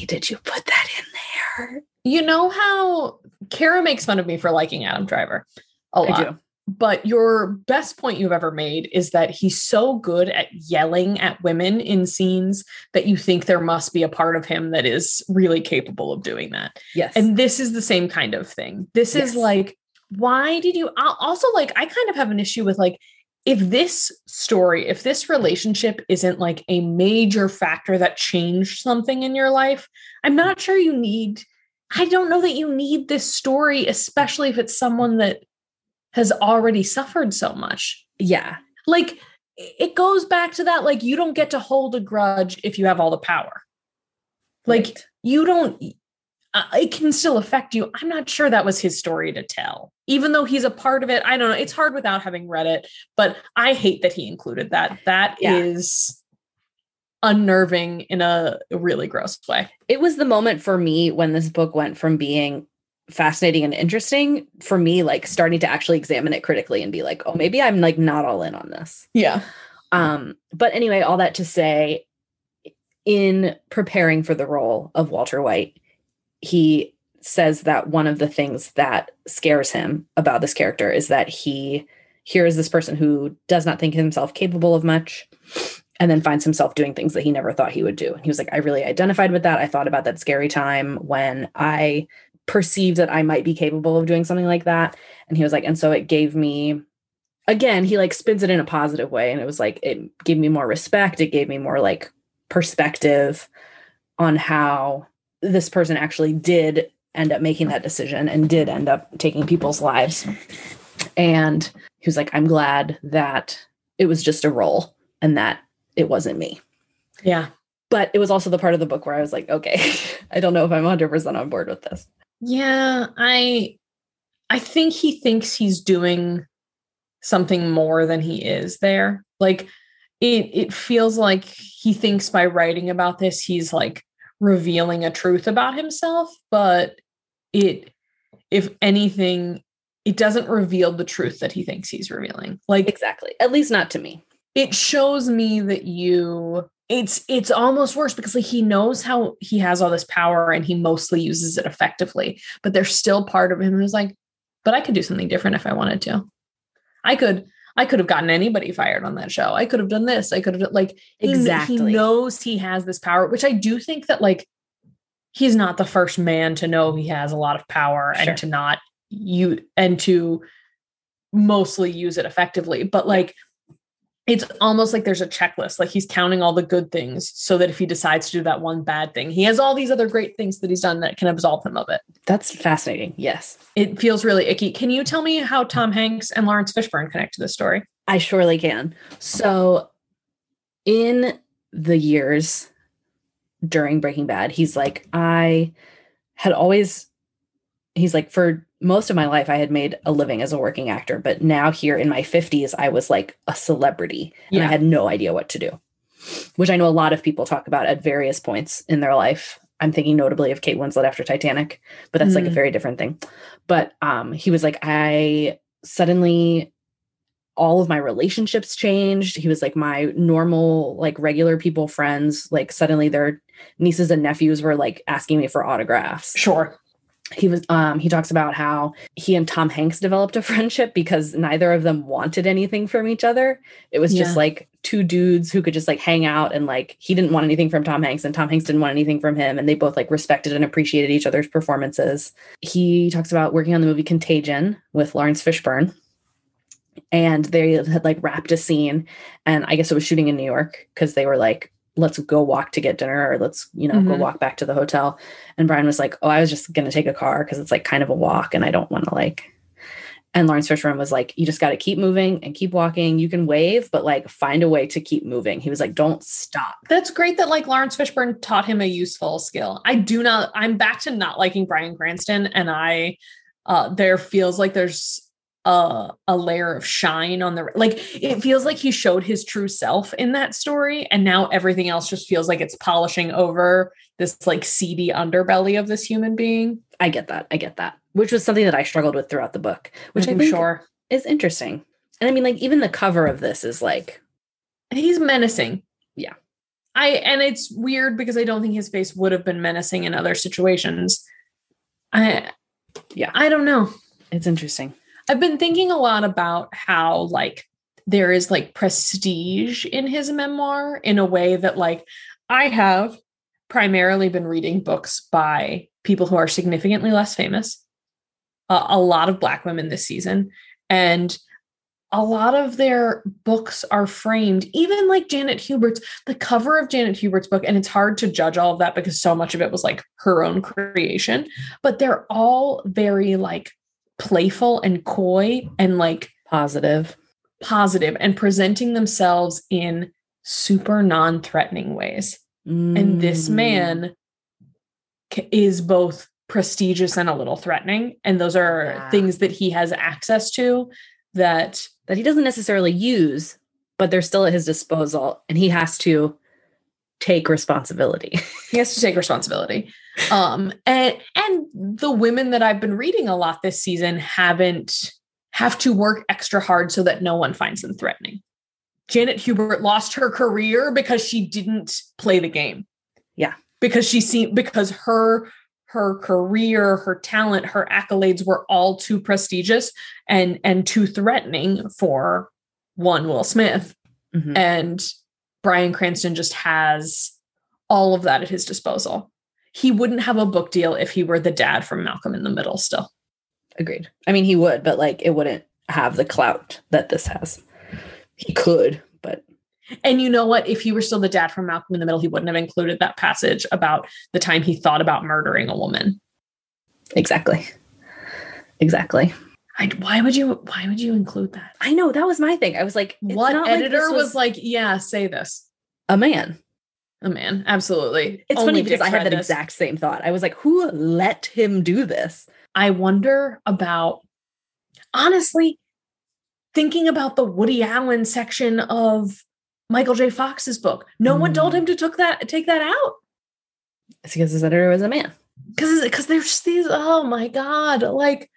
did you put that in there? You know how Kara makes fun of me for liking Adam Driver a lot. But your best point you've ever made is that he's so good at yelling at women in scenes that you think there must be a part of him that is really capable of doing that. Yes. And this is the same kind of thing. This is like, why did you also like? I kind of have an issue with like, if this story, if this relationship isn't like a major factor that changed something in your life, I'm not sure you need. I don't know that you need this story, especially if it's someone that has already suffered so much. yeah. Like, it goes back to that like, you don't get to hold a grudge if you have all the power. Like, Right. you don't uh, it can still affect you i'm not sure that was his story to tell even though he's a part of it i don't know it's hard without having read it but i hate that he included that That is Yeah. unnerving in a really gross way it was the moment for me when this book went from being fascinating and interesting for me like starting to actually examine it critically and be like oh maybe i'm like not all in on this yeah um but anyway all that to say in preparing for the role of walter white he says that one of the things that scares him about this character is that he here is this person who does not think himself capable of much and then finds himself doing things that he never thought he would do. And he was like, I really identified with that. I thought about that scary time when I perceived that I might be capable of doing something like that. And he was like, and so it gave me, again, he like spins it in a positive way. And it was like, it gave me more respect. It gave me more like perspective on how this person actually did end up making that decision and did end up taking people's lives. And he was like, I'm glad that it was just a role and that it wasn't me. yeah But it was also the part of the book where I was like, okay, I don't know if I'm 100% on board with this. Yeah i i think he thinks he's doing something more than he is there like it it feels like he thinks by writing about this he's like revealing a truth about himself but it if anything it doesn't reveal the truth that he thinks he's revealing like Exactly. At least not to me. it shows me that you it's it's almost worse because like he knows how he has all this power and he mostly uses it effectively but there's still part of him who's like but i could do something different if i wanted to i could I could have gotten anybody fired on that show. I could have done this. I could have like he, Exactly. He knows he has this power, which I do think that like he's not the first man to know he has a lot of power Sure. and to not you and to mostly use it effectively. But like it's almost like there's a checklist. Like he's counting all the good things so that if he decides to do that one bad thing, he has all these other great things that he's done that can absolve him of it. That's fascinating. Yes. It feels really icky. Can you tell me how Tom Hanks and Laurence Fishburne connect to this story? I surely can. So, in the years during Breaking Bad, he's like, I had always, he's like, for most of my life, I had made a living as a working actor, but now here in my 50s, I was like a celebrity and I had no idea what to do, which I know a lot of people talk about at various points in their life. I'm thinking notably of Kate Winslet after Titanic, but that's like a Mm. very different thing. But um, he was like, I suddenly all of my relationships changed. He was like my normal, like regular people friends. Like suddenly their nieces and nephews were like asking me for autographs. Sure. He was um he talks about how he and Tom Hanks developed a friendship because neither of them wanted anything from each other. It was just like two dudes who could just like hang out and like he didn't want anything from Tom Hanks and Tom Hanks didn't want anything from him and they both like respected and appreciated each other's performances. He talks about working on the movie Contagion with Laurence Fishburne and they had like wrapped a scene and i guess it was shooting in new york because they were like let's go walk to get dinner or let's you know go Mhm. walk back to the hotel and bryan was like oh i was just going to take a car because it's like kind of a walk and i don't want to like and laurence fishburne was like you just got to keep moving and keep walking you can wave but like find a way to keep moving he was like don't stop That's great that like Laurence Fishburne taught him a useful skill. I do not, I'm back to not liking Bryan Cranston, and I, uh, there feels like there's a, a layer of shine on the, like, it feels like he showed his true self in that story, and now everything else just feels like it's polishing over this like seedy underbelly of this human being. i get that i get that which was something that i struggled with throughout the book which mm-hmm. I'm sure is interesting and i mean like even the cover of this is like he's menacing. Yeah. I and it's weird because I don't think his face would have been menacing in other situations. I Yeah. I don't know. it's interesting I've been thinking a lot about how like there is like prestige in his memoir in a way that like I have primarily been reading books by people who are significantly less famous. A lot of black women this season and a lot of their books are framed even like Janet Hubert's the cover of Janet Hubert's book and it's hard to judge all of that because so much of it was like her own creation but they're all very like playful and coy and like positive positive and presenting themselves in super non-threatening ways and this Mm. man is both prestigious and a little threatening and those are Yeah. things that he has access to that that he doesn't necessarily use, but they're still at his disposal and he has to take responsibility. he has to take responsibility um and and the women that i've been reading a lot this season haven't have to work extra hard so that no one finds them threatening janet hubert lost her career because she didn't play the game Yeah. because she seemed because her her career her talent her accolades were all too prestigious and and too threatening for one will smith Mhm. and Bryan Cranston just has all of that at his disposal. He wouldn't have a book deal if he were the dad from Malcolm in the Middle still. Agreed. I mean, he would, but like it wouldn't have the clout that this has. He could, but And you know what? If he were still the dad from Malcolm in the Middle, he wouldn't have included that passage about the time he thought about murdering a woman. exactly. Exactly. I, why would you why would you include that? I know that was my thing. I was like, what not like editor was, like, yeah, say this. a man? A man, absolutely. It's Only funny because I had that exact same thought. I was like, who let him do this? I wonder about honestly thinking about the Woody Allen section of Michael J. Fox's book. No one told Mm. him to took that take that out It's because his editor was a man. because because there's these oh my god like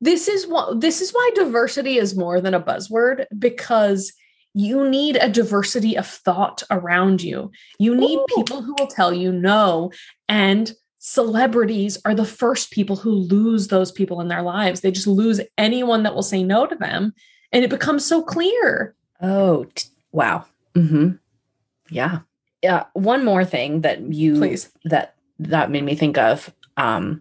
this is what this is why diversity is more than a buzzword because you need a diversity of thought around you. You need Ooh. people who will tell you no and celebrities are the first people who lose those people in their lives. They just lose anyone that will say no to them and it becomes so clear. Oh, t- wow. hmm Yeah. Yeah. One more thing that you Please. that that made me think of um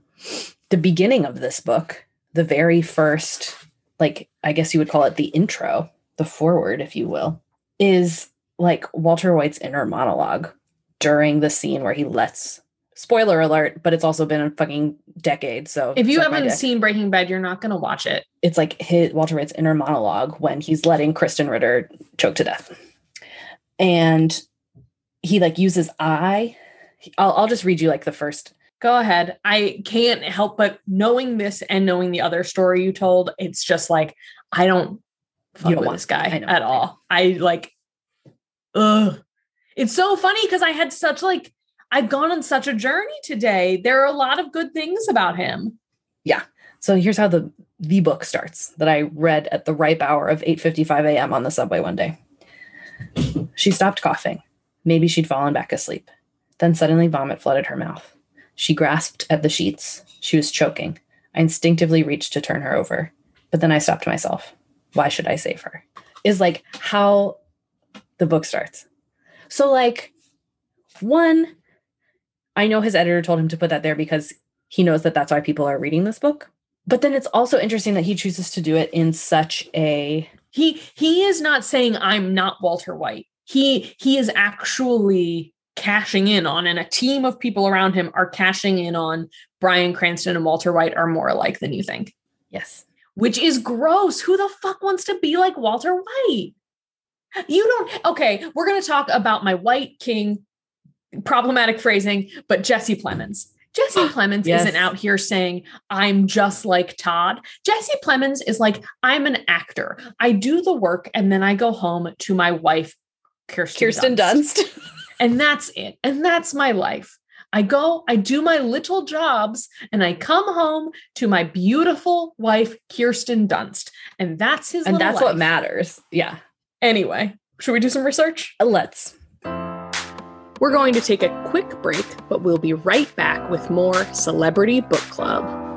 the beginning of this book, the very first, like I guess you would call it the intro, the foreword, if you will, is like Walter White's inner monologue during the scene where he lets spoiler alert, but it's also been a fucking decade. So If you haven't seen Breaking Bad, you're not going to watch it. it's like his Walter White's inner monologue when he's letting Krysten Ritter choke to death. And he like uses I. I'll, I'll just read you like the first. Go ahead. I can't help but knowing this and knowing the other story you told, it's just like I don't fuck don't with want- this guy at all. I like ugh. It's so funny because I had such like I've gone on such a journey today. There are a lot of good things about him. Yeah. So here's how the the book starts that I read at the ripe hour of 8:55 a.m. on the subway one day. She stopped coughing. Maybe she'd fallen back asleep. Then suddenly vomit flooded her mouth. She grasped at the sheets. She was choking. I instinctively reached to turn her over, but then I stopped myself. Why should I save her? Is like how the book starts. So like one I know his editor told him to put that there because he knows that that's why people are reading this book. But then it's also interesting that he chooses to do it in such a He he is not saying I'm not Walter White. He he is actually cashing in on and a team of people around him are cashing in on Bryan Cranston and Walter White are more alike than you think. yes. Which is gross. Who the fuck wants to be like Walter White? You don't. Okay, we're going to talk about my white king, problematic phrasing, but Jesse Plemons. Jesse Plemons Yes. isn't out here saying, I'm just like Todd. Jesse Plemons is like, I'm an actor. I do the work and then I go home to my wife, Kirsten, Kirsten Dunst. Dunst. And that's it. And that's my life. I go, I do my little jobs, and I come home to my beautiful wife, Kirsten Dunst. And that's his and that's what matters. Yeah. Anyway, should we do some research? Uh, let's. We're going to take a quick break, but we'll be right back with more Celebrity Book Club.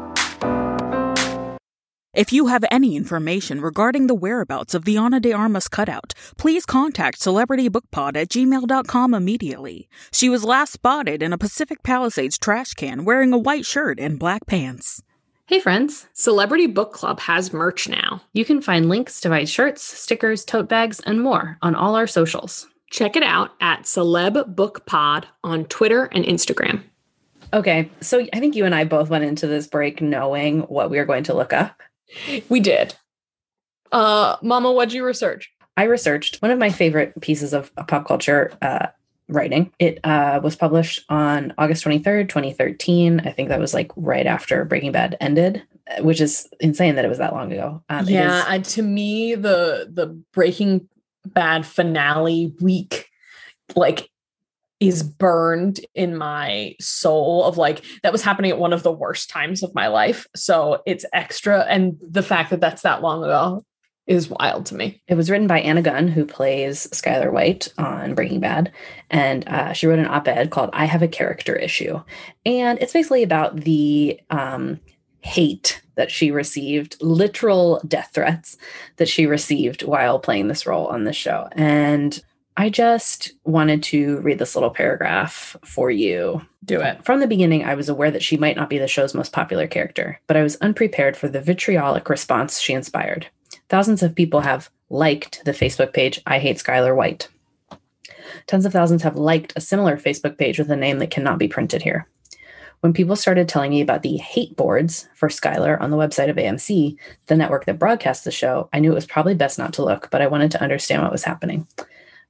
If you have any information regarding the whereabouts of the Ana de Armas cutout, please contact celebritybookpod at gmail.com immediately. She was last spotted in a Pacific Palisades trash can wearing a white shirt and black pants. Hey, friends. Celebrity Book Club has merch now. You can find links to buy shirts, stickers, tote bags, and more on all our socials. Check it out at Celeb Book Pod on Twitter and Instagram. Okay. So I think you and I both went into this break knowing what we were going to look up. We did. Uh, Mama, what'd you research? I researched one of my favorite pieces of pop culture uh, writing. It uh, was published on August 23rd, 2013. I think that was like right after Breaking Bad ended, uh, which is insane that it was that long ago. Um, yeah, is- I, to me, the the Breaking Bad finale week, like, is burned in my soul. Of like that was happening at one of the worst times of my life. So it's extra, and the fact that that's that long ago is wild to me. It was written by Anna Gunn, who plays Skyler White on Breaking Bad. And uh, she wrote an op ed called I Have a Character Issue. And it's basically about the um, hate that she received, literal death threats that she received while playing this role on this show. And I just wanted to read this little paragraph for you. Do it. From the beginning, I was aware that she might not be the show's most popular character, but I was unprepared for the vitriolic response she inspired. Thousands of people have liked the Facebook page I Hate Skyler White. Tens of thousands have liked a similar Facebook page with a name that cannot be printed here. When people started telling me about the hate boards for Skyler on the website of AMC, the network that broadcasts the show, I knew it was probably best not to look, but I wanted to understand what was happening.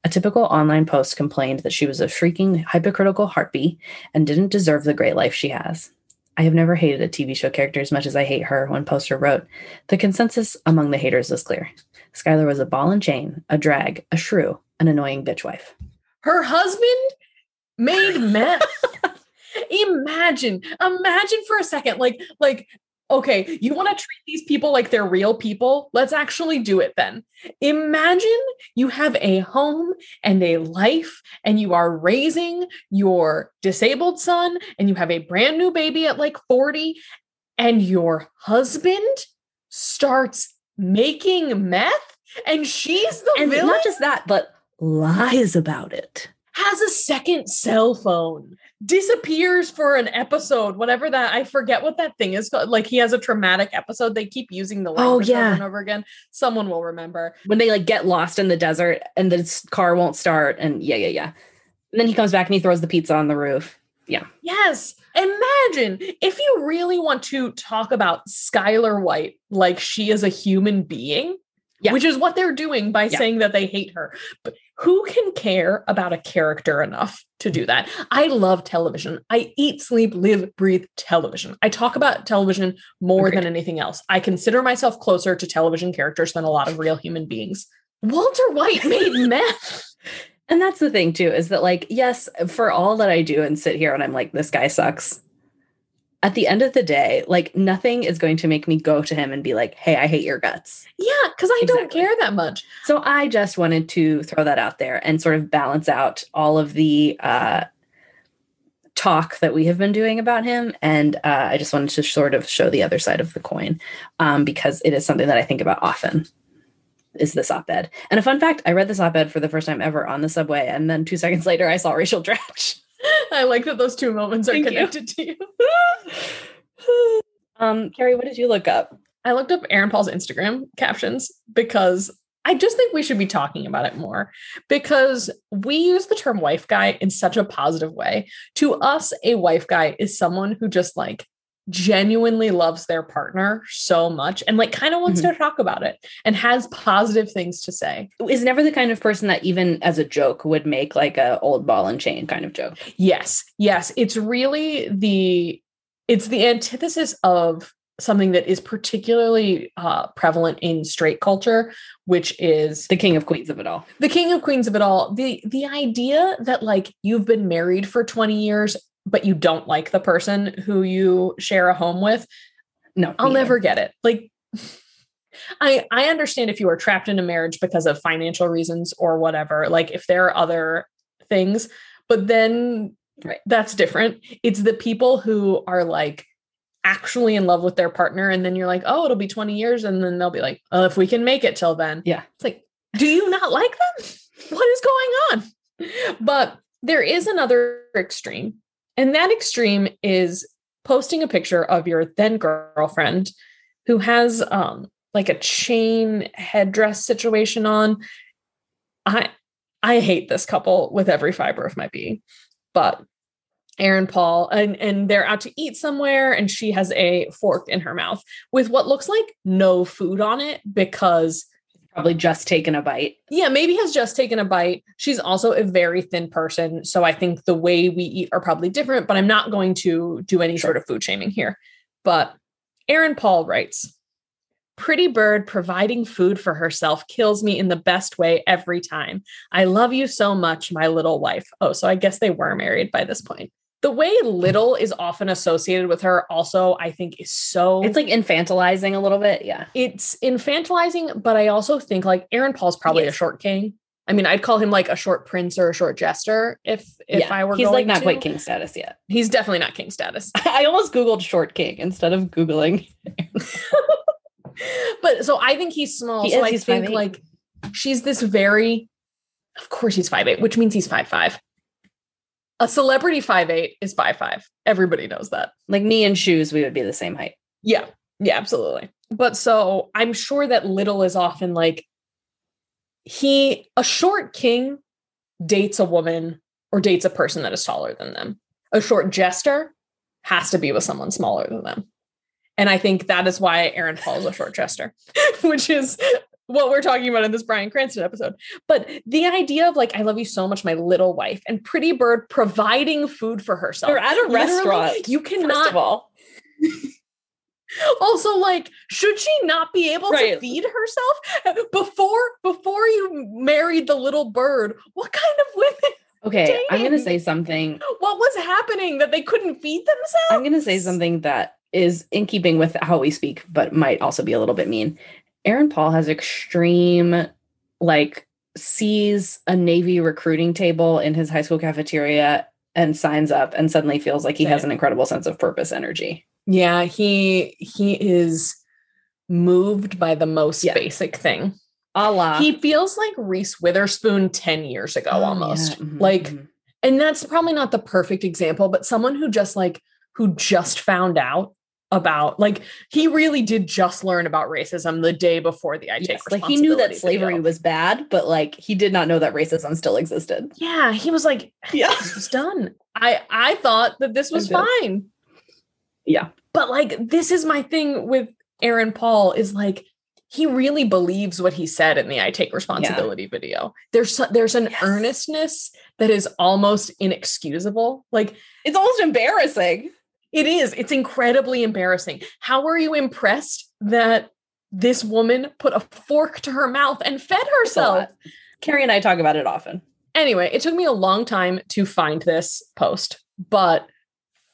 A typical online post complained that she was a shrieking, hypocritical heartbeat and didn't deserve the great life she has. I have never hated a TV show character as much as I hate her, one poster wrote. The consensus among the haters was clear. Skyler was a ball and chain, a drag, a shrew, an annoying bitch wife. Her husband made meth. imagine, imagine for a second, like, like, okay, you want to treat these people like they're real people? Let's actually do it then. Imagine you have a home and a life, and you are raising your disabled son, and you have a brand new baby at like 40, and your husband starts making meth and she's the and villain not just that, but lies about it. has a second cell phone disappears for an episode whatever that i forget what that thing is called like he has a traumatic episode they keep using the Oh, language yeah. over and over again someone will remember When they like get lost in the desert and the car won't start, and yeah, yeah, yeah. And then he comes back and he throws the pizza on the roof. Yeah. Yes imagine if you really want to talk about skyler white like she is a human being Yeah. which is what they're doing by Yeah. saying that they hate her but who can care about a character enough to do that i love television i eat sleep live breathe television i talk about television more Agreed. than anything else i consider myself closer to television characters than a lot of real human beings walter white made meth And that's the thing too, is that like, yes, for all that I do and sit here and I'm like, this guy sucks. At the end of the day, like nothing is going to make me go to him and be like, hey, I hate your guts. yeah because i don't care that much So I just wanted to throw that out there and sort of balance out all of the uh, talk that we have been doing about him. And uh, I just wanted to sort of show the other side of the coin um, because it is something that I think about often. Is this op-ed? And a fun fact: I read this op-ed for the first time ever on the subway, and then two seconds later, I saw Rachel Dratch. I like that those two moments are Thank you. connected to you um, Carrie, what did you look up? I looked up Aaron Paul's Instagram captions because I just think we should be talking about it more because we use the term wife guy in such a positive way. To us, a wife guy is someone who just like genuinely loves their partner so much and like kind of wants to talk about it and has positive things to say. Is never the kind of person that even as a joke would make like a old ball and chain kind of joke. Yes, yes, it's really the it's the antithesis of something that is particularly uh, prevalent in straight culture, which is The king of queens of it all. the king of queens of it all the the idea that like you've been married for 20 years but you don't like the person who you share a home with No, i'll never get it. Like i i understand if you are trapped in a marriage because of financial reasons or whatever like if there are other things but then Right. that's different. It's the people who are like actually in love with their partner and then you're like oh it'll be 20 years and then they'll be like oh if we can make it till then. Yeah. it's like do you not like them? What is going on? But there is another extreme and that extreme is posting a picture of your then girlfriend who has um like a chain headdress situation on. I i hate this couple with every fiber of my being but Aaron Paul and and they're out to eat somewhere and she has a fork in her mouth with what looks like no food on it because Probably just taken a bite. yeah, maybe has just taken a bite. She's also a very thin person, so I think the way we eat are probably different, but I'm not going to do any sort of food shaming here. But Aaron Paul writes, Pretty bird providing food for herself kills me in the best way every time. I love you so much, my little wife. Oh, so I guess they were married by this point. The way little is often associated with her also, I think, is so It's like infantilizing a little bit. Yeah. it's infantilizing, but I also think like Aaron Paul's probably He a short king. I mean, I'd call him like a short prince or a short jester if if yeah. I were He's like not to. quite king status yet. He's definitely not king status. I almost Googled short king instead of Googling. but so I think he's small. He so is, I he's think 5'8". like she's this very of course he's five eight, which means he's five five. A celebrity five eight is five five. Everybody knows that. Like me in shoes, we would be the same height. Yeah. Yeah, absolutely. But so I'm sure that little is often like he a short king dates a woman or dates a person that is taller than them. A short jester has to be with someone smaller than them. And I think that is why Aaron Paul is a short jester, which is what we're talking about in this Bryan Cranston episode. But the idea of like, I love you so much, my little wife, and Pretty Bird providing food for herself. They're at a Literally, restaurant, You First cannot of all, also like should she not be able to feed herself before before you married the little bird what kind of women okay, I'm going to say something. what was happening that they couldn't feed themselves I'm going to say something that is in keeping with how we speak, but might also be a little bit mean. Aaron Paul has extreme, like, sees a Navy recruiting table in his high school cafeteria and signs up and suddenly feels like he has an incredible sense of purpose energy. yeah he he is moved by the most Yeah. basic thing A la. He feels like Reese Witherspoon 10 years ago Oh, almost. yeah, mhm, Like, mhm. and that's probably not the perfect example, but someone who just like, who just found out about, like, he really did just learn about racism the day before the I Take Yes, like he knew that slavery video. was bad, but like he did not know that racism still existed. Yeah, he was like, Yeah. this was done. I I thought that this was fine. Yeah. But like this is my thing with Aaron Paul is like he really believes what he said in the I take responsibility video. There's there's an Yes. earnestness that is almost inexcusable. Like It's almost embarrassing. It is. It's incredibly embarrassing. How are you impressed that this woman put a fork to her mouth and fed herself? Carrie and I talk about it often. Anyway, it took me a long time to find this post, but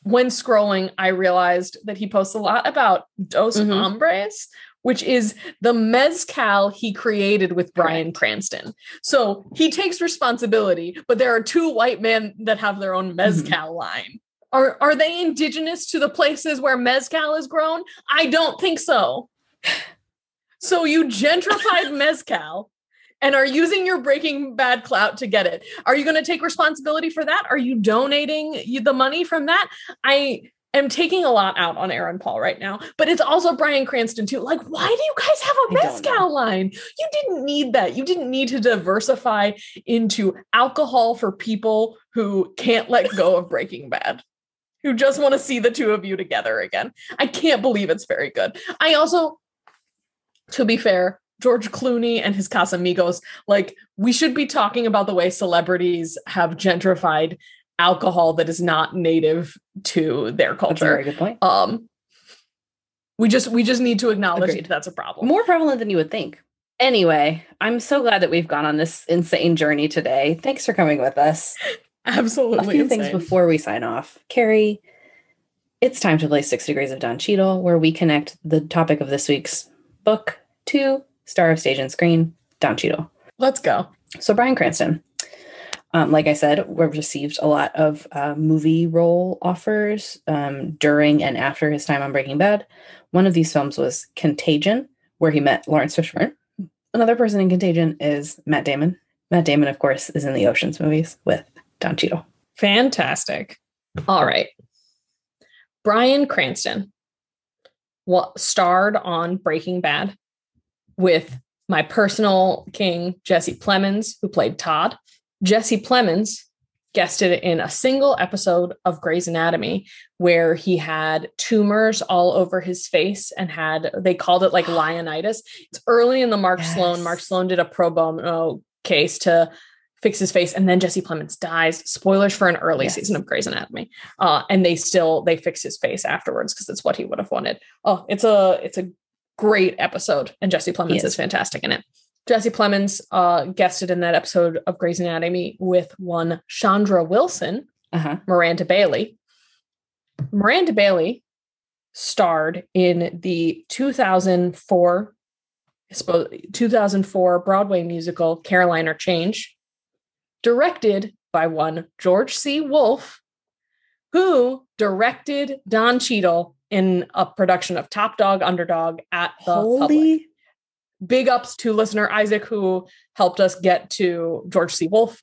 when scrolling, I realized that he posts a lot about Dos Mhm. Hombres, which is the mezcal he created with Brian Cranston. So he takes responsibility, but there are two white men that have their own mezcal line. Are, are they indigenous to the places where mezcal is grown? I don't think so. So you gentrified mezcal and are using your Breaking Bad clout to get it. Are you going to take responsibility for that? Are you donating the money from that? I am taking a lot out on Aaron Paul right now, but it's also Bryan Cranston too. Like, why do you guys have a mezcal line? You didn't need that. You didn't need to diversify into alcohol for people who can't let go of Breaking Bad. Who just want to see the two of you together again. I can't believe it's very good. I also, to be fair, George Clooney and his Casamigos, like we should be talking about the way celebrities have gentrified alcohol that is not native to their That's a culture. very good point. Um we just we just need to acknowledge Agreed. that that's a problem. More prevalent than you would think. Anyway, I'm so glad that we've gone on this insane journey today. Thanks for coming with us. Absolutely. a few things before we sign off. Carrie, it's time to play Six Degrees of Don Cheadle, where we connect the topic of this week's book to star of stage and screen, Don Cheadle. Let's go. So, Bryan Cranston, um, like I said, we've received a lot of uh, movie role offers um, during and after his time on Breaking Bad. One of these films was Contagion, where he met Laurence Fishburne. Another person in Contagion is Matt Damon. Matt Damon, of course, is in the Ocean's movies with Don Cheadle. Fantastic. All right. Bryan Cranston what starred on Breaking Bad with my personal king, Jesse Plemons, who played Todd. Jesse Plemons guested in a single episode of Grey's Anatomy where he had tumors all over his face and had, they called it like Lionitis. It's early in the Mark Sloan. Mark Sloan did a pro bono case to fix his face and then Jesse Plemons dies. Spoilers for an early Yes. season of Grey's Anatomy. Uh, and they still, they fix his face afterwards because it's what he would have wanted. Oh, it's a, it's a great episode and Jesse Plemons is. is fantastic in it. Jesse Plemons uh, guested in that episode of Grey's Anatomy with one Chandra Wilson, Uh huh. Miranda Bailey. Miranda Bailey starred in the 2004, I suppose, 2004 Broadway musical Caroline or Change, directed by one George C. Wolfe, who directed Don Cheadle in a production of Top Dog Underdog at the Public big ups to listener Isaac, who helped us get to George C. Wolfe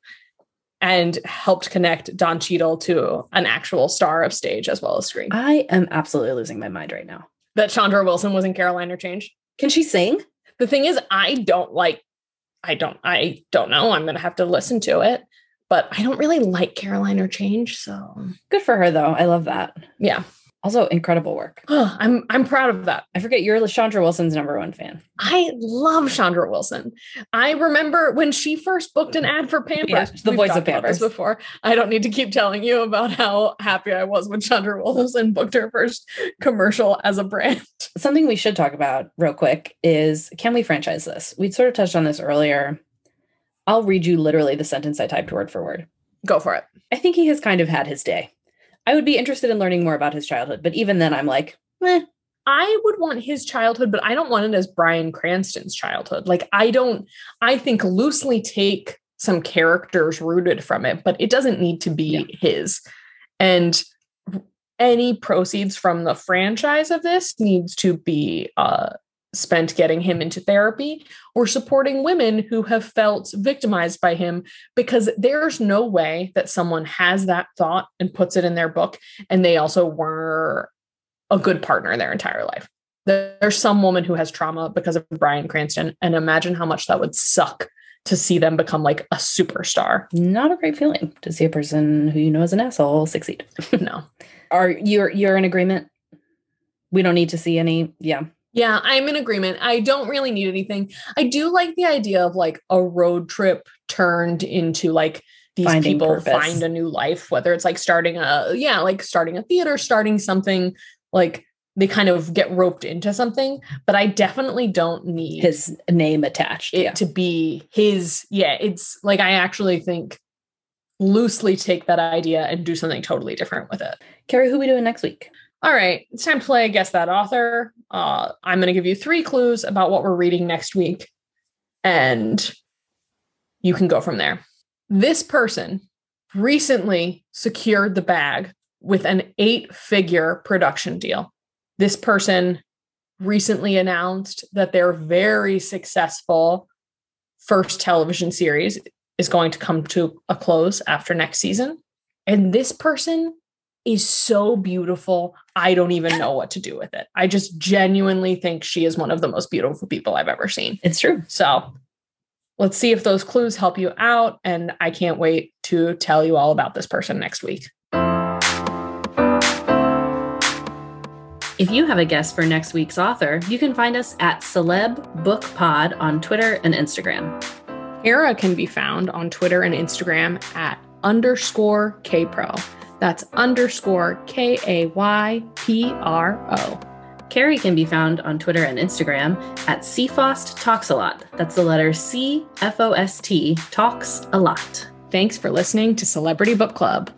and helped connect Don Cheadle to an actual star of stage as well as screen. I am absolutely losing my mind right now. that Chandra Wilson was in Caroline or Change. Can she sing? The thing is, I don't like, I don't, I don't know. I'm going to have to listen to it, but I don't really like Caroline or Change. So Good for her, though. I love that. yeah, Also, incredible work. I'm, I'm proud of that. I forget you're Chandra Wilson's number one fan. I love Chandra Wilson. I remember when she first booked an ad for Pampers. Yeah, the We've voice of Pampers. before. I don't need to keep telling you about how happy I was when Chandra Wilson booked her first commercial as a brand. Something we should talk about real quick is can we franchise this? We'd sort of touched on this earlier. I'll read you literally the sentence I typed word for word. Go for it. I think he has kind of had his day. I would be interested in learning more about his childhood, but even then, I'm like, eh, I would want his childhood, but I don't want it as Bryan Cranston's childhood. Like, I don't, I think loosely take some characters rooted from it, but it doesn't need to be Yeah. his. And any proceeds from the franchise of this needs to be uh spent getting him into therapy or supporting women who have felt victimized by him because there's no way that someone has that thought and puts it in their book and they also were a good partner in their entire life. There's some woman who has trauma because of Bryan Cranston and imagine how much that would suck to see them become like a superstar. Not a great feeling to see a person who you know is an asshole succeed. no. Are you're you're in agreement? We don't need to see any, yeah. Yeah, I'm in agreement. I don't really need anything. I do like the idea of like a road trip turned into like these Finding people purpose. find a new life, whether it's like starting a yeah, like starting a theater, starting something like they kind of get roped into something. But I definitely don't need His name attached. it yeah. to be his. Yeah, it's like I actually think loosely take that idea and do something totally different with it. Carrie, who we doing next week? All right, it's time to play Guess That Author. Uh, I'm going to give you three clues about what we're reading next week, and you can go from there. This person recently secured the bag with an eight figure production deal. This person recently announced that their very successful first television series is going to come to a close after next season. And this person is so beautiful. I don't even know what to do with it. I just genuinely think she is one of the most beautiful people I've ever seen. It's true. So let's see if those clues help you out. And I can't wait to tell you all about this person next week. If you have a guess for next week's author, you can find us at Celeb Book Pod on Twitter and Instagram. Kara can be found on Twitter and Instagram at underscore KPro. That's underscore K A Y P R O. Carrie can be found on Twitter and Instagram at CFost Talks a Lot. That's the letter C F O S T Talks a Lot. Thanks for listening to Celebrity Book Club.